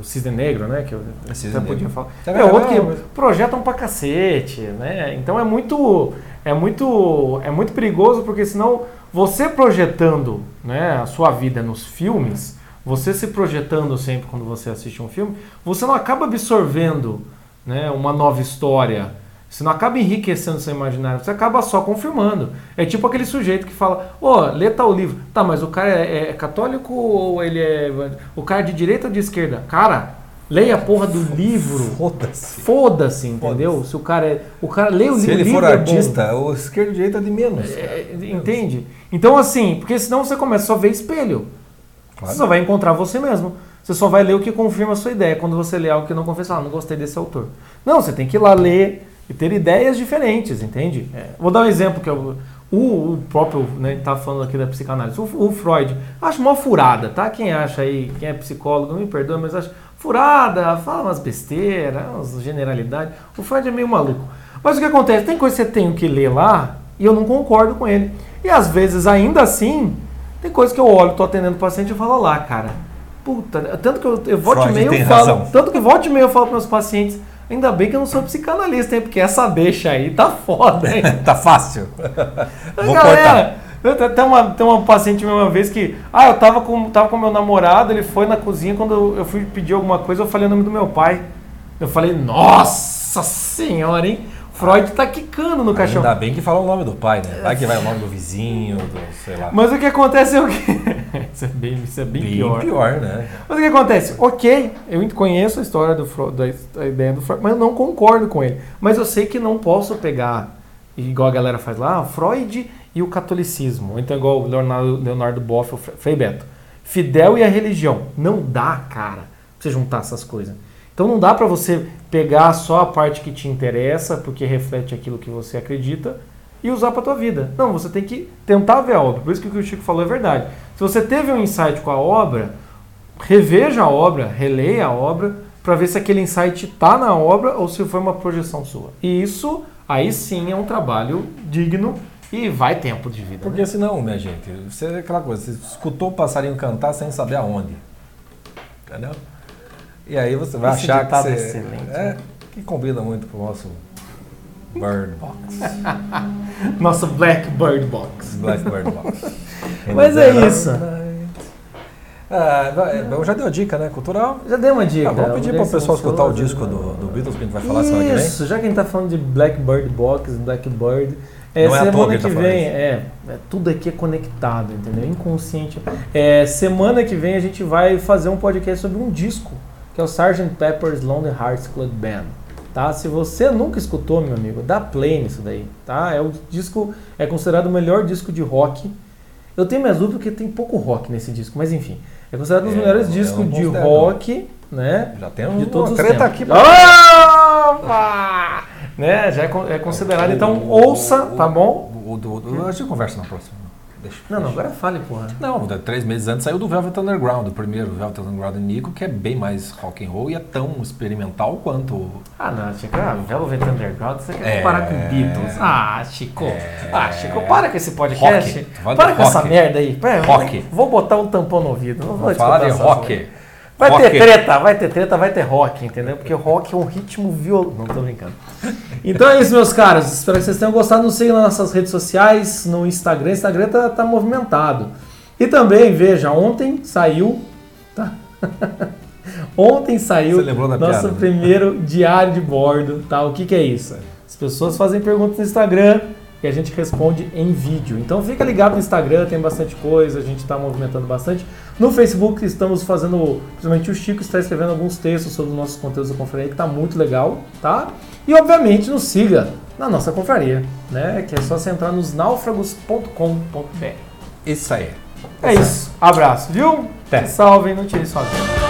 o Cisne Negro, né? Que eu Cisne até podia falar. É É, outro que mas- projetam pra cacete, né? Então é muito, é muito, é muito perigoso porque senão você projetando, né, a sua vida nos filmes, você se projetando sempre quando você assiste um filme, você não acaba absorvendo né, uma nova história. Você não acaba enriquecendo seu imaginário, você acaba só confirmando. É tipo aquele sujeito que fala, ô, oh, lê tal livro. Tá, mas o cara é, é católico ou ele é. O cara é de direita ou de esquerda? Cara, leia a porra do livro. Foda-se. Foda-se, entendeu? Foda Se o cara é. O cara lê o Se livro. Se ele for é artista, o esquerdo e direita é de menos. É, entende? Então, assim, porque senão você começa só a ver espelho. Claro. Você só vai encontrar você mesmo. Você só vai ler o que confirma a sua ideia. Quando você lê algo que não confessa, ah, não gostei desse autor. Não, você tem que ir lá ler e ter ideias diferentes, entende? É. Vou dar um exemplo que eu, o, o próprio, né, tá falando aqui da psicanálise. O, o, Freud, acho uma furada, tá? Quem acha aí, quem é psicólogo, me perdoa, mas acho furada, fala umas besteiras, umas generalidades. O Freud é meio maluco. Mas o que acontece? Tem coisa que você tem que ler lá e eu não concordo com ele. E às vezes, ainda assim, tem coisa que eu olho, tô atendendo o paciente e falo lá, cara. Puta, tanto que eu, eu volte e meio eu falo. Razão. Tanto que volte e meio eu falo para meus pacientes. Ainda bem que eu não sou psicanalista, hein? Porque essa deixa aí tá foda, hein? tá fácil. Vou Galera, cortar. Tem uma, tem uma paciente uma vez que. Ah, eu tava com, tava com meu namorado, ele foi na cozinha, quando eu fui pedir alguma coisa, eu falei o nome do meu pai. Eu falei, nossa senhora, hein? Freud tá quicando no caixão. Ainda bem que fala o nome do pai, né? Vai que vai o nome do vizinho, do sei lá. Mas o que acontece é o que. isso é bem, isso é bem, bem pior. pior, né? Mas o que acontece? Ok, eu conheço a história do Freud, da, ideia do Freud, mas eu não concordo com ele. Mas eu sei que não posso pegar, igual a galera faz lá, Freud e o catolicismo. Ou então igual o Leonardo, Leonardo Boff, o Frei Beto. Fidel e a religião. Não dá, cara, pra você juntar essas coisas. Então não dá para você pegar só a parte que te interessa, porque reflete aquilo que você acredita, e usar para tua vida. Não, você tem que tentar ver a obra. Por isso que o que o Chico falou é verdade. Se você teve um insight com a obra, reveja a obra, releia a obra, para ver se aquele insight está na obra ou se foi uma projeção sua. E isso, aí sim, é um trabalho digno e vai tempo de vida. Porque né? senão, minha gente, você é aquela coisa, você escutou o passarinho cantar sem saber aonde. Entendeu? E aí você vai Esse achar que você... excelente. É, que combina muito com o nosso Bird Box. Nosso Black Bird Box. Black Bird Box. Mas é isso. Ah, eu já deu a dica, né? Cultural. Já deu uma dica. Ah, vamos pedir para o pessoal escutar o disco do, do Beatles que a gente vai falar semana que vem. Isso, já que a gente está falando de Black Bird Box, Black Bird. É, Não semana é que, que tá vem, é, é, tudo aqui é conectado, entendeu? Inconsciente. É, semana que vem a gente vai fazer um podcast sobre um disco que é o Sgt. Pepper's Lonely Hearts Club Band. Tá? Se você nunca escutou, meu amigo, dá play nisso daí. Tá? É o disco, é considerado o melhor disco de rock. Eu tenho minhas dúvidas porque tem pouco rock nesse disco, mas enfim. É considerado um dos é, melhores discos de rock, né? Já tem um, de todos uma os treta tempos. aqui. Opa! né? Já é, é considerado, então ouça, tá bom? O, o, o, a gente conversa na próxima. Deixa, não, não, agora fale, porra. Não, três meses antes saiu do Velvet Underground, o primeiro Velvet Underground Nico, que é bem mais rock and roll e é tão experimental quanto. Ah, não, Chico, ah, Velvet Underground, você quer é... comparar com Beatles. Ah, Chico. É... Ah, Chico, para com esse podcast. Rock. Para com rock. essa merda aí. Pera, rock. Vou botar um tampão no ouvido. Não vou falar de rock. Vai rock. ter treta, vai ter treta, vai ter rock, entendeu? Porque rock é um ritmo violento. Não tô brincando. Então é isso, meus caros. Espero que vocês tenham gostado. Nos sigam nas nossas redes sociais, no Instagram. O Instagram tá, tá movimentado. E também, veja, ontem saiu. Tá? ontem saiu nosso piada, né? primeiro diário de bordo. Tá? O que, que é isso? As pessoas fazem perguntas no Instagram e a gente responde em vídeo. Então fica ligado no Instagram, tem bastante coisa, a gente está movimentando bastante. No Facebook estamos fazendo, principalmente o Chico está escrevendo alguns textos sobre os nossos conteúdos da confraria, que está muito legal, tá? E obviamente nos siga na nossa confraria, né? Que é só você entrar nos náufragos.com.br. Isso aí. É isso. Abraço, viu? Até. Salve, não tire sozinho.